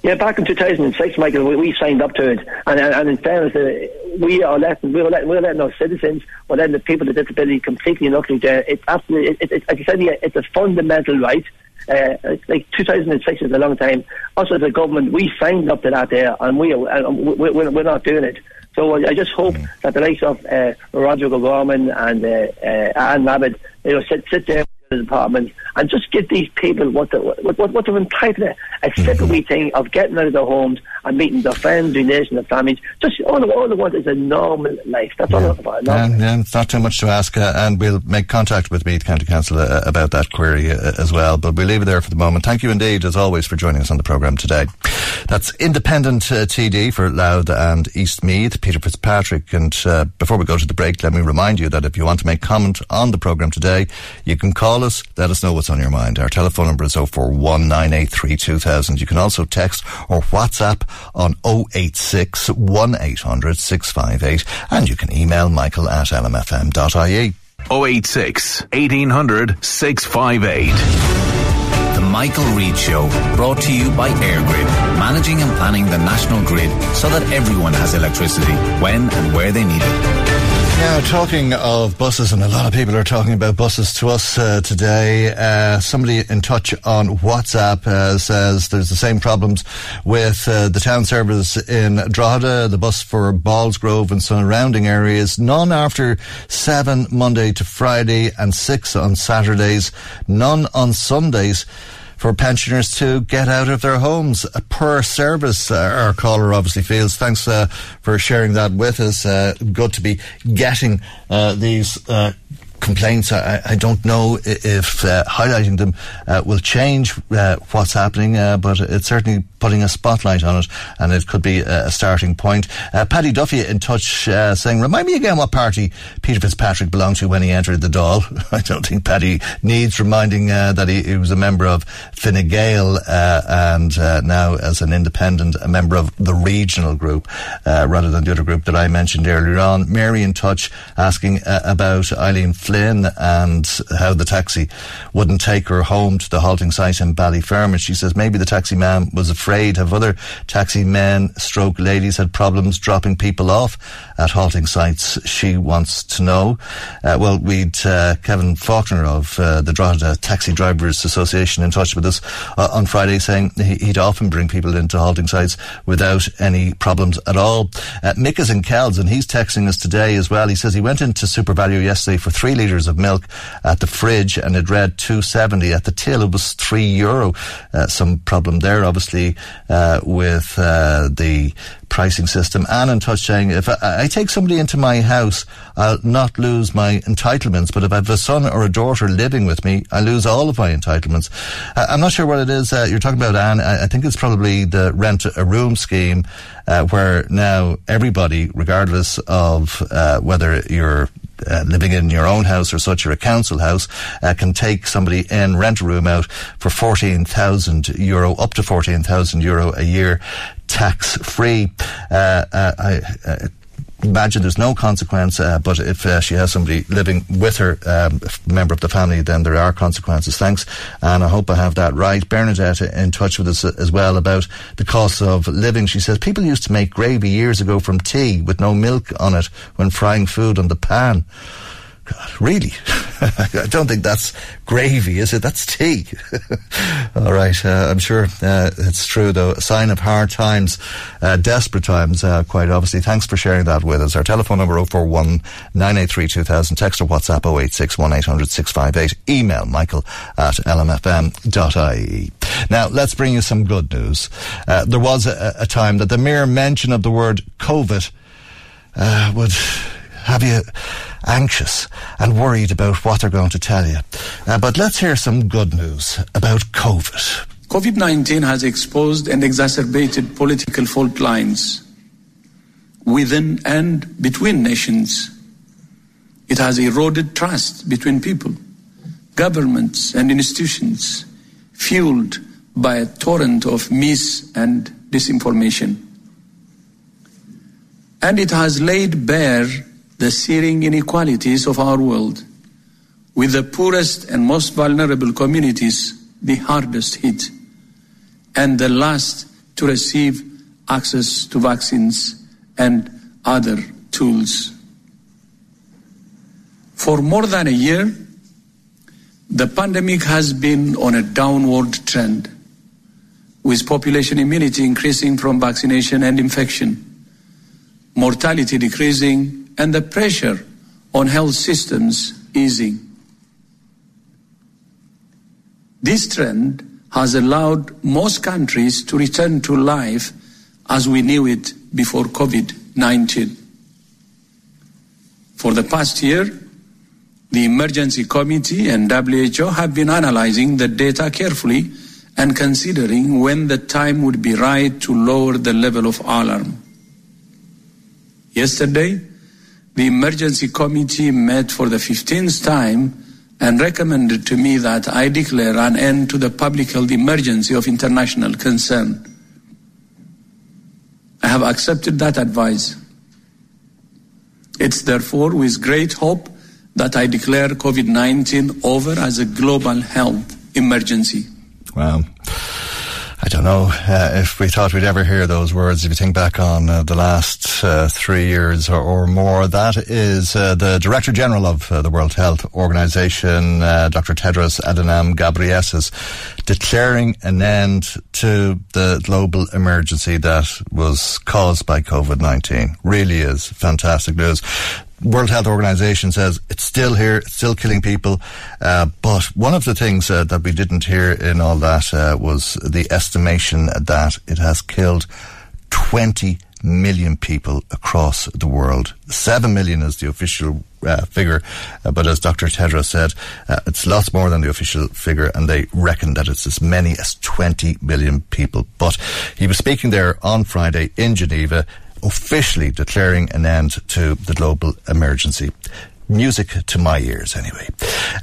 [SPEAKER 12] Yeah, back in 2006, Michael, we, we signed up to it, and, and in fairness, uh, we are letting we are letting, we are letting our citizens, we're letting the people with disability completely and utterly there. It's absolutely, it, it, it, like I said, yeah, it's a fundamental right. Uh, like 2006 is a long time. Us as a government, we signed up to that there, and we, uh, we we're not doing it. So I just hope mm. that the likes of uh, Roderic O'Gorman and uh, uh, Anne Rabbitte, you know, sit sit there the department and just give these people what, the, what, what, they're entitled to. A wee thing of getting out of their homes and meeting their friends, relations, their families. Just all, all they want is a normal life. That's yeah. all about.
[SPEAKER 6] Yeah, yeah, it's not too much to ask, uh, and we'll make contact with Meath County Council uh, about that query uh, as well. But we'll leave it there for the moment. Thank you indeed, as always, for joining us on the programme today. That's Independent uh, TD for Louth and East Meath, Peter Fitzpatrick. And uh, before we go to the break, let me remind you that if you want to make comment on the programme today, you can call us, let us know what's on your mind. Our telephone number is 041 2000. You can also text or WhatsApp on 086 1800 658 and you can email michael at lmfm.ie.
[SPEAKER 4] 086 1800 658.
[SPEAKER 5] Michael Reade Show, brought to you by EirGrid, managing and planning the national grid so that everyone has electricity when and where they need it.
[SPEAKER 6] Now, talking of buses, and a lot of people are talking about buses to us uh, today. Uh, somebody in touch on WhatsApp uh, says there's the same problems with uh, the town service in Drogheda, the bus for Ballsgrove and surrounding areas. None after 7 Monday to Friday and 6 on Saturdays. None on Sundays for pensioners to get out of their homes. A poor service, uh, our caller obviously feels. Thanks uh, for sharing that with us. Uh, good to be getting uh, these uh, complaints. I, I, don't know if uh, highlighting them uh, will change uh, what's happening, but it's certainly putting a spotlight on it, and it could be a starting point. Uh, Paddy Duffy in touch uh, saying, Remind me again what party Peter Fitzpatrick belonged to when he entered the Dáil. [laughs] I don't think Paddy needs reminding uh, that he, he, was a member of Fine Gael uh, and uh, now as an independent, a member of the regional group uh, rather than the other group that I mentioned earlier on. Mary in touch asking about Eileen Flynn and how the taxi wouldn't take her home to the halting site in Ballyfermot. She says maybe the taxi man was afraid? Have other taxi men, stroke ladies had problems dropping people off at halting sites? She wants to know. Uh, well, we'd uh, Kevin Faulkner of uh, the Drogheda Taxi Drivers Association in touch with us uh, on Friday saying he'd often bring people into halting sites without any problems at all. Mick is in Kells and he's texting us today as well. He says he went into SuperValu yesterday for three litres of milk at the fridge and it read 270 at the till. It was three euro. Some problem there, obviously, with the pricing system. Anne in touch saying, if I, I, take somebody into my house, I'll not lose my entitlements, but if I have a son or a daughter living with me, I lose all of my entitlements. Uh, I'm not sure what it is uh, you're talking about, Anne. I, I, think it's probably the rent a room scheme, uh, where now everybody, regardless of uh, whether you're uh, living in your own house or such, or a council house, uh, can take somebody in, rent a room out for 14,000 euro, up to 14,000 euro a year, tax free. Uh, uh I, uh, imagine there's no consequence, uh, but if uh, she has somebody living with her, um, member of the family, then there are consequences. Thanks, and I hope I have that right. Bernadette in touch with us as well about the cost of living. She says people used to make gravy years ago from tea with no milk on it when frying food on the pan. God, really? [laughs] I don't think that's gravy, is it? That's tea. [laughs] All right. Uh, I'm sure uh, it's true, though. A sign of hard times, uh, desperate times, uh, quite obviously. Thanks for sharing that with us. Our telephone number 041 983 2000. Text or WhatsApp 086 1800 658. Email michael at lmfm.ie. Now, let's bring you some good news. Uh, there was a, a, time that the mere mention of the word COVID uh, would have you anxious and worried about what they're going to tell you. Uh, but let's hear some good news about COVID.
[SPEAKER 13] COVID 19 has exposed and exacerbated political fault lines within and between nations. It has eroded trust between people, governments, and institutions, fueled by a torrent of mis and disinformation. And it has laid bare the searing inequalities of our world, with the poorest and most vulnerable communities the hardest hit, and the last to receive access to vaccines and other tools. For more than a year, the pandemic has been on a downward trend, with population immunity increasing from vaccination and infection, mortality decreasing, and the pressure on health systems easing. This trend has allowed most countries to return to life as we knew it before COVID 19. For the past year, the Emergency Committee and WHO have been analyzing the data carefully and considering when the time would be right to lower the level of alarm. Yesterday, the emergency committee met for the 15th time and recommended to me that I declare an end to the public health emergency of international concern. I have accepted that advice. It's therefore with great hope that I declare COVID 19 over as a global health emergency.
[SPEAKER 6] Wow. I don't know uh, if we thought we'd ever hear those words. If you think back on uh, the last uh, three years or, or, more, that is uh, the Director General of uh, the World Health Organization, uh, Dr. Tedros Adhanom Ghebreyesus, declaring an end to the global emergency that was caused by COVID-19. Really is fantastic news. World Health Organization says it's still here, it's still killing people. Uh, but one of the things uh, that we didn't hear in all that uh, was the estimation that it has killed 20 million people across the world. 7 million is the official uh, figure, uh, but as Dr. Tedros said, uh, it's lots more than the official figure, and they reckon that it's as many as 20 million people. But he was speaking there on Friday in Geneva officially declaring an end to the global emergency music to my ears anyway.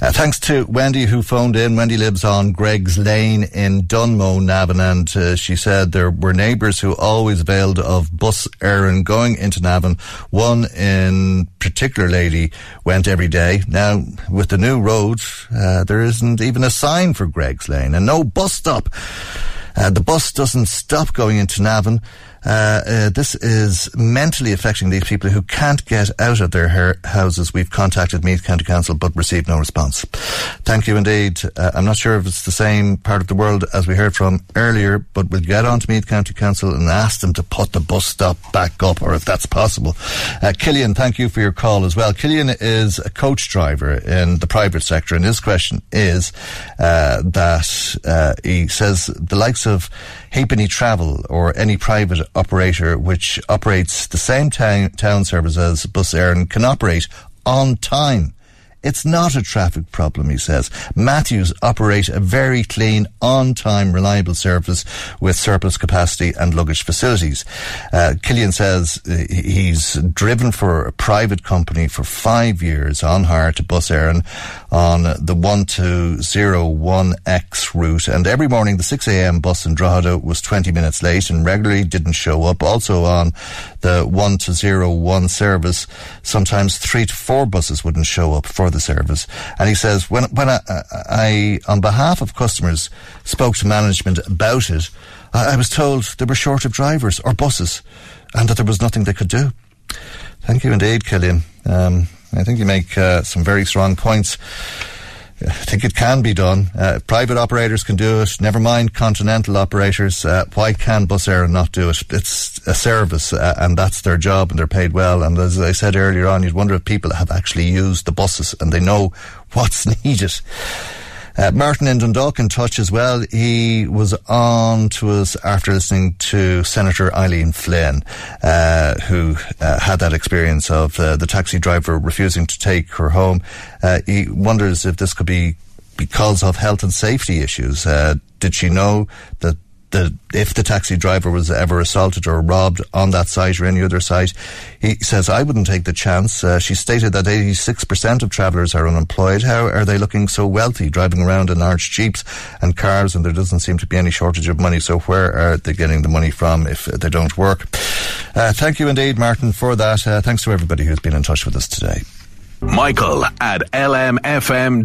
[SPEAKER 6] Uh, thanks to Wendy who phoned in. Wendy lives on Greg's Lane in Dunmoe, Navan, and uh, she said there were neighbours who always availed of Bus Éireann going into Navan. One in particular lady went every day. Now, with the new road, uh, there isn't even a sign for Greg's Lane and no bus stop. Uh, the bus doesn't stop going into Navan. Uh, uh, this is mentally affecting these people who can't get out of their her- houses. We've contacted Meath County Council but received no response. Thank you indeed. Uh, I'm not sure if it's the same part of the world as we heard from earlier, but we'll get on to Meath County Council and ask them to put the bus stop back up, or if that's possible. Uh, Killian, thank you for your call as well. Killian is a coach driver in the private sector, and his question is uh, that he says the likes of Halpenny Travel or any private operator which operates the same town, town service as Bus Éireann can operate on time it's not a traffic problem, he says. Matthews operate a very clean, on-time, reliable service with surplus capacity and luggage facilities. Uh, Killian says uh, he's driven for a private company for five years on hire to Bus Éireann on the 1201X route. And every morning the 6am bus in Drogheda was 20 minutes late and regularly didn't show up. Also on the 1201 service, sometimes three to four buses wouldn't show up for the service. And he says, when, when I, I, on behalf of customers, spoke to management about it, I, I was told they were short of drivers or buses and that there was nothing they could do. Thank you indeed, Killian. Um, I think you make uh, some very strong points. I think it can be done. Uh, private operators can do it. Never mind continental operators. Uh, why can Bus Éireann not do it? It's a service, uh, and that's their job, and they're paid well. And as I said earlier on, you'd wonder if people have actually used the buses and they know [laughs] what's [laughs] needed. Uh, Martin in Dundalk in touch as well. He was on to us after listening to Senator Eileen Flynn, uh, who uh, had that experience of uh, the taxi driver refusing to take her home. Uh, he wonders if this could be because of health and safety issues. Uh, did she know that the, if the taxi driver was ever assaulted or robbed on that site or any other site. He says, I wouldn't take the chance. Uh, she stated that 86% of travellers are unemployed. How are they looking so wealthy, driving around in large jeeps and cars, and there doesn't seem to be any shortage of money? So where are they getting the money from if they don't work? Uh, thank you indeed, Martin, for that. Uh, thanks to everybody who's been in touch with us today.
[SPEAKER 4] Michael at lmfm.ie.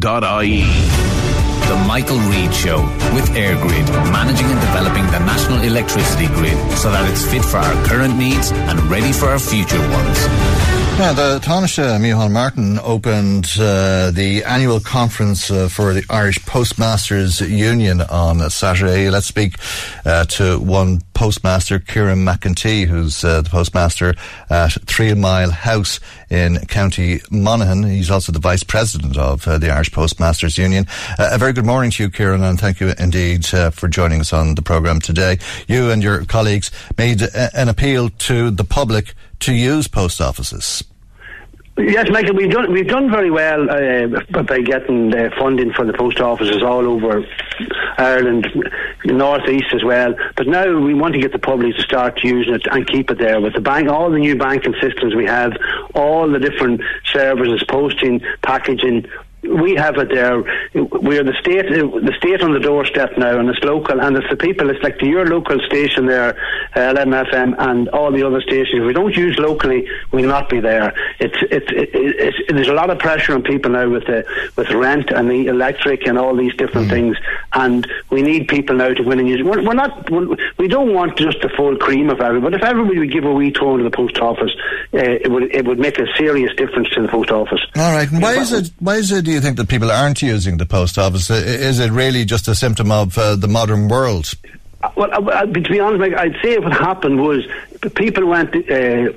[SPEAKER 5] The Michael Reade Show with EirGrid, managing and developing the national electricity grid so that it's fit for our current needs and ready for our future ones.
[SPEAKER 6] Yeah, the Taoiseach Micheál Martin opened uh, the annual conference uh, for the Irish Postmasters Union on Saturday. Let's speak uh, to one postmaster, Kieran McEntee, who's uh, the postmaster at Three Mile House in County Monaghan. He's also the vice president of uh, the Irish Postmasters Union. Uh, a very good morning to you, Kieran, and thank you indeed uh, for joining us on the programme today. You and your colleagues made an appeal to the public to use post offices.
[SPEAKER 14] Yes, Michael, we've done we've done very well uh, by getting funding for the post offices all over Ireland, north east as well. But now we want to get the public to start using it and keep it there with the bank, all the new banking systems we have, all the different services, posting, packaging, we have it there. We're the state, the state on the doorstep now, and it's local, and it's the people. It's like the, your local station there, uh, LMFM, and all the other stations. If we don't use locally, we'll not be there. It's, it's, it, it's, there's a lot of pressure on people now with the with rent and the electric and all these different mm. things, and we need people now to win and use. We're, we're not. We're, we do not want just the full cream of everybody. If everybody would give a wee turn to the post office, uh, it would it would make a serious difference to the post office.
[SPEAKER 6] All right. Why is it? Why is it? Do you think that people aren't using the post office? Is it really just a symptom of uh, the modern world?
[SPEAKER 14] Well, uh, to be honest, I'd say what happened was people went uh,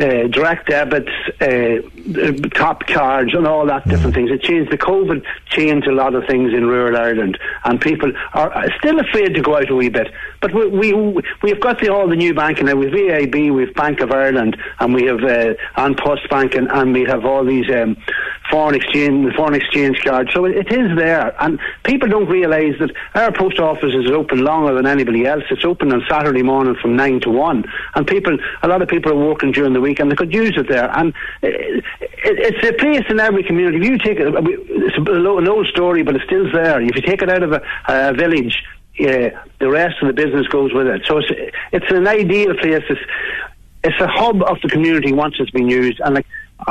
[SPEAKER 14] uh, direct debits, uh, top cards, and all that different things. It changed. The COVID changed a lot of things in rural Ireland, and people are still afraid to go out a wee bit. But we we we've got the, all the new banking now. We've AIB, we've Bank of Ireland, and we have uh, An Post banking, and we have all these um, foreign exchange foreign exchange cards. So it, it is there, and people don't realise that our post office is open longer than anybody else. It's open on Saturday morning from nine to one, and people, a lot of people are working during the week, and they could use it there. And it, it, it's a place in every community. If you take it, it's an old story, but it's still there. If you take it out of a, a village, yeah, the rest of the business goes with it. So it's it's an ideal place. It's, it's a hub of the community once it's been used. And like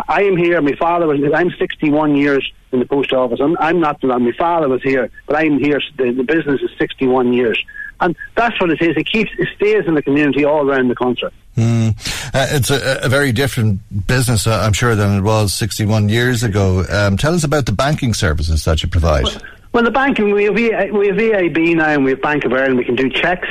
[SPEAKER 14] I am here. My father was. I'm 61 years in the post office. I'm, I'm not. My father was here, but I'm here. The, the business is 61 years. And that's what it is. It keeps, it stays in the community all around the country.
[SPEAKER 6] Mm. Uh, it's a, a, very different business, uh, I'm sure, than it was 61 years ago. Um, tell us about the banking services that you provide.
[SPEAKER 14] Well, well the banking, we have, we have AIB now and we have Bank of Ireland. We can do checks,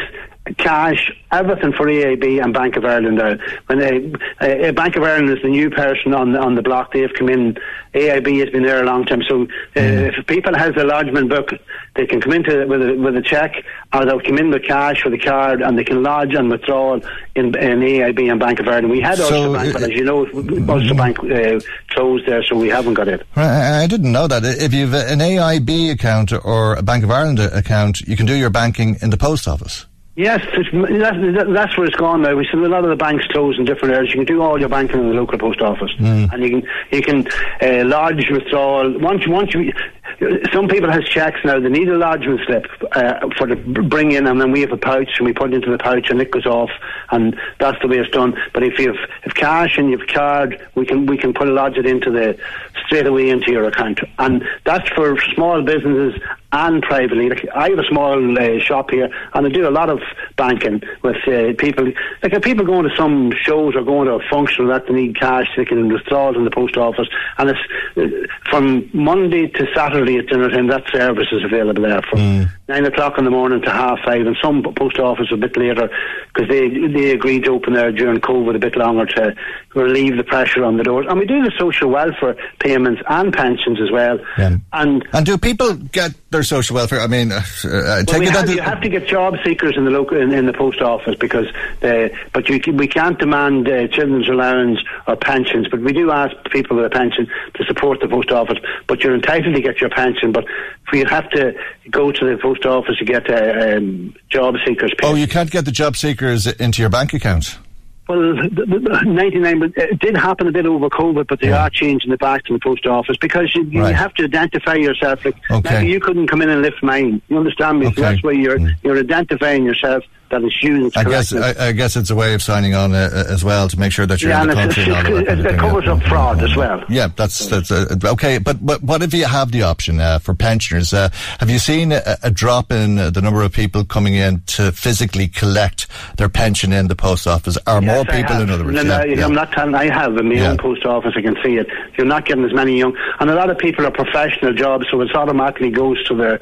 [SPEAKER 14] cash, everything for AIB and Bank of Ireland. Uh, when they, uh, Bank of Ireland is the new person on on the block, they've come in. AIB has been there a long time. So uh, mm. if people has a lodgement book, they can come into with a, with a check, or they'll come in with cash for the card, and they can lodge and withdraw in, in AIB and Bank of Ireland. We had Ulster Bank, but as you know, Ulster Bank uh, closed there, so we haven't got it.
[SPEAKER 6] I didn't know that. If you've an AIB account or a Bank of Ireland account, you can do your banking in the post office.
[SPEAKER 14] Yes, that's, that's where it's gone now. We see a lot of the banks closed in different areas. You can do all your banking in the local post office, mm. and you can you can uh, lodge withdrawal. Once once you, some people has checks now. They need a lodgement slip uh, for the bring in, and then we have a pouch and we put it into the pouch and it goes off, and that's the way it's done. But if you have if cash and you have card, we can we can put a lodge into the straight away into your account, and that's for small businesses and privately. Like I have a small uh, shop here, and I do a lot of banking with uh, people. Like if people going to some shows or going to a function that they need cash, they can withdraw it in the post office, and it's uh, from Monday to Saturday at dinner. That service is available there for mm. Nine o'clock in the morning to half five, and some post office a bit later because they they agreed to open there during COVID a bit longer to relieve the pressure on the doors. And we do the social welfare payments and pensions as well.
[SPEAKER 6] Yeah. And and do people get their social welfare? I mean, uh, uh
[SPEAKER 14] well, have, you have to get job seekers in the local in, in the post office because, uh, but you, we can't demand uh, children's allowance or pensions. But we do ask people with a pension to support the post office. But you're entitled to get your pension. But you have to go to the post office to get uh, um, job seekers.
[SPEAKER 6] Oh, you can't get the job seekers into your bank account.
[SPEAKER 14] Well, the, the 99, it did happen a bit over COVID, but they yeah. are changing the back to the post office because you, you right. have to identify yourself. Like, okay. you couldn't come in and lift mine. You understand me? Okay. So that's why you're, mm. you're identifying yourself that is used.
[SPEAKER 6] I guess I, I, guess it's a way of signing on uh, uh, as well to make sure that you're yeah, in the country.
[SPEAKER 14] It's, it's, it, it covers up fraud as well.
[SPEAKER 6] Yeah, that's that's uh, okay. But, but what if you have the option uh, for pensioners? Uh, have you seen a, a drop in uh, the number of people coming in to physically collect their pension in the post office? Are yes, more people, in other words?
[SPEAKER 14] No, yeah, I'm not telling. I have in my own post office. I can see it. You're not getting as many young, and a lot of people are professional jobs, so it automatically goes to their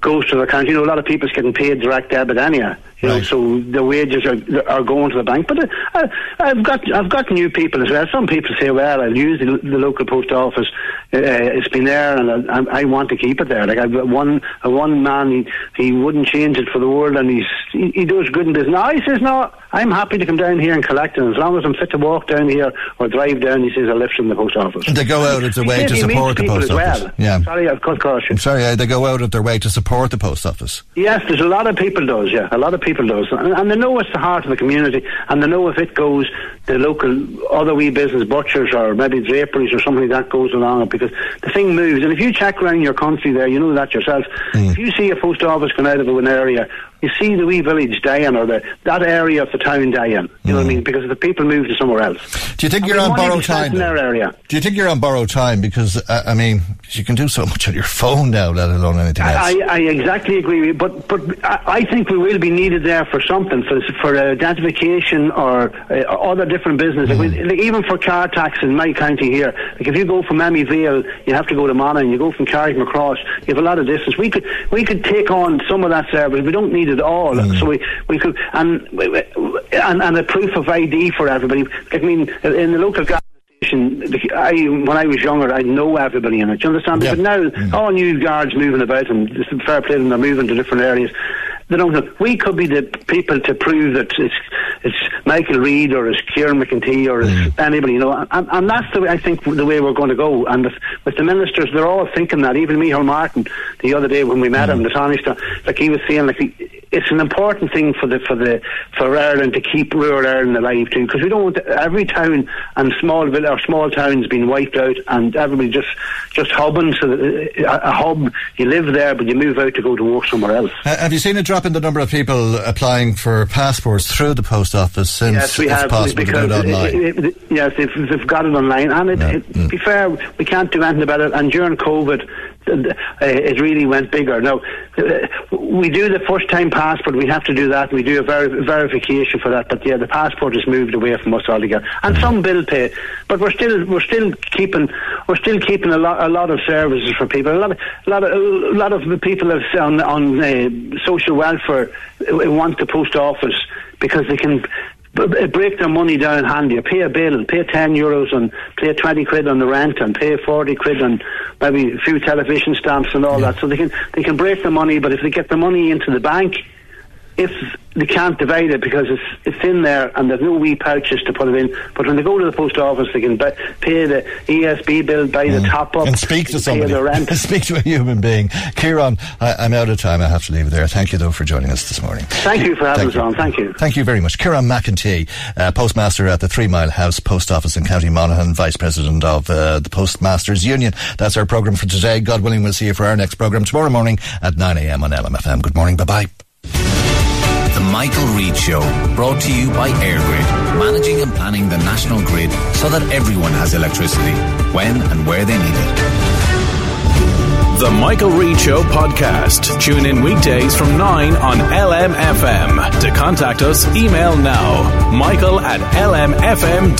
[SPEAKER 14] goes to the account. You know, a lot of people's getting paid direct debit anyhow. You right. Know, so the wages are are going to the bank. But uh, I've got I've got new people as well. Some people say, "Well, I'll use the, the local post office. Uh, it's been there, and I, I, want to keep it there." Like I've got one one man, he, he wouldn't change it for the world, and he's he, he does good in business. No, he says, "No, I'm happy to come down here and collect it. As long as I'm fit to walk down here or drive down, he says, I'll lift from the post office.
[SPEAKER 6] They go out of their way to
[SPEAKER 14] says he meets
[SPEAKER 6] support the post office.
[SPEAKER 14] well.
[SPEAKER 6] Yeah.
[SPEAKER 14] Sorry, I've cut you.
[SPEAKER 6] I'm sorry, uh, they go out of their way to support the post office.
[SPEAKER 14] Yes, there's a lot of people does, yeah. A lot of people does. And, and they know it's the heart of the community and they know if it goes, the local other wee business, butchers or maybe draperies or something like that goes along it because the thing moves. And if you check around your country there, you know that yourself. If you see a post office going out of an area, you see the wee village dying or the, that area of the town dying. You know what I mean? Because the people move to somewhere else.
[SPEAKER 6] Do you think
[SPEAKER 14] And
[SPEAKER 6] you're on borrowed time?
[SPEAKER 14] In their area.
[SPEAKER 6] Do you think you're on borrowed time? Because, uh, I mean, you can do so [laughs] much on your phone now, let alone anything else.
[SPEAKER 14] I, I exactly agree with you, but but I, I think we will be needed there for something for for identification or uh, other different business. Like we, like even for car tax in my county here, like if you go from Vale, you have to go to Monaghan. You go from Carrickmacross, you have a lot of distance. We could we could take on some of that service. We don't need it all, mm. so we we could and and and a proof of ID for everybody. I mean, in the local. gas station, I, when I was younger, I know everybody in it. Do you understand? But now, mm. all new guards moving about and it's fair play them, they're moving to different areas. They don't know. We could be the people to prove that it's, it's Michael Reade or it's Kieran McEntee or it's mm. anybody, you know. And, and that's the way, I think, the way we're going to go. And with, with the ministers, they're all thinking that. Even Michael Martin, the other day when we met him, the Tony like he was saying, like he, it's an important thing for the for the for Ireland to keep rural Ireland alive too, because we don't want every town and small vill- or small towns being wiped out and everybody just just hubbing. So that, uh, a, a hub, you live there, but you move out to go to work somewhere else.
[SPEAKER 6] Uh, have you seen a drop in the number of people applying for passports through the post office since
[SPEAKER 14] yes, we
[SPEAKER 6] it's
[SPEAKER 14] have
[SPEAKER 6] possible to do
[SPEAKER 14] because
[SPEAKER 6] it online?
[SPEAKER 14] it- it- yes, they've, they've got it online, and it, it, to be fair, we can't do anything about it. And during COVID, it really went bigger. Now, uh, we do the first time passport. We have to do that. We do a ver- verification for that. But yeah, the passport has moved away from us altogether, and some bill pay. But we're still we're still keeping we're still keeping a lot a lot of services for people. A lot of a lot of a lot of the people on on uh, social welfare uh, want the post office because they can break their money down handy. Pay a bill, pay 10 euros and pay 20 quid on the rent and pay 40 quid on maybe a few television stamps and all that. So they can, they can break the money, but if they get the money into the bank, if they can't divide it because it's it's in there and there's no wee pouches to put it in. But when they go to the post office, they can buy, pay the ESB bill, buy the top up,
[SPEAKER 6] and speak to somebody. [laughs] speak to a human being. Kieran, I, I'm out of time. I have to leave it there. Thank you, though, for joining us this morning.
[SPEAKER 14] Thank you for having
[SPEAKER 6] Thank
[SPEAKER 14] us on. Thank you.
[SPEAKER 6] Thank you very much. Kieran McEntee, uh, postmaster at the Three Mile House Post Office in County Monaghan, vice president of uh, the Postmasters Union. That's our programme for today. God willing, we'll see you for our next programme tomorrow morning at 9am on LMFM. Good morning. Bye bye.
[SPEAKER 5] The Michael Reade Show, brought to you by EirGrid, managing and planning the national grid so that everyone has electricity when and where they need it.
[SPEAKER 4] The Michael Reade Show podcast. Tune in weekdays from 9 on LMFM. To contact us, email now michael at lmfm.ie.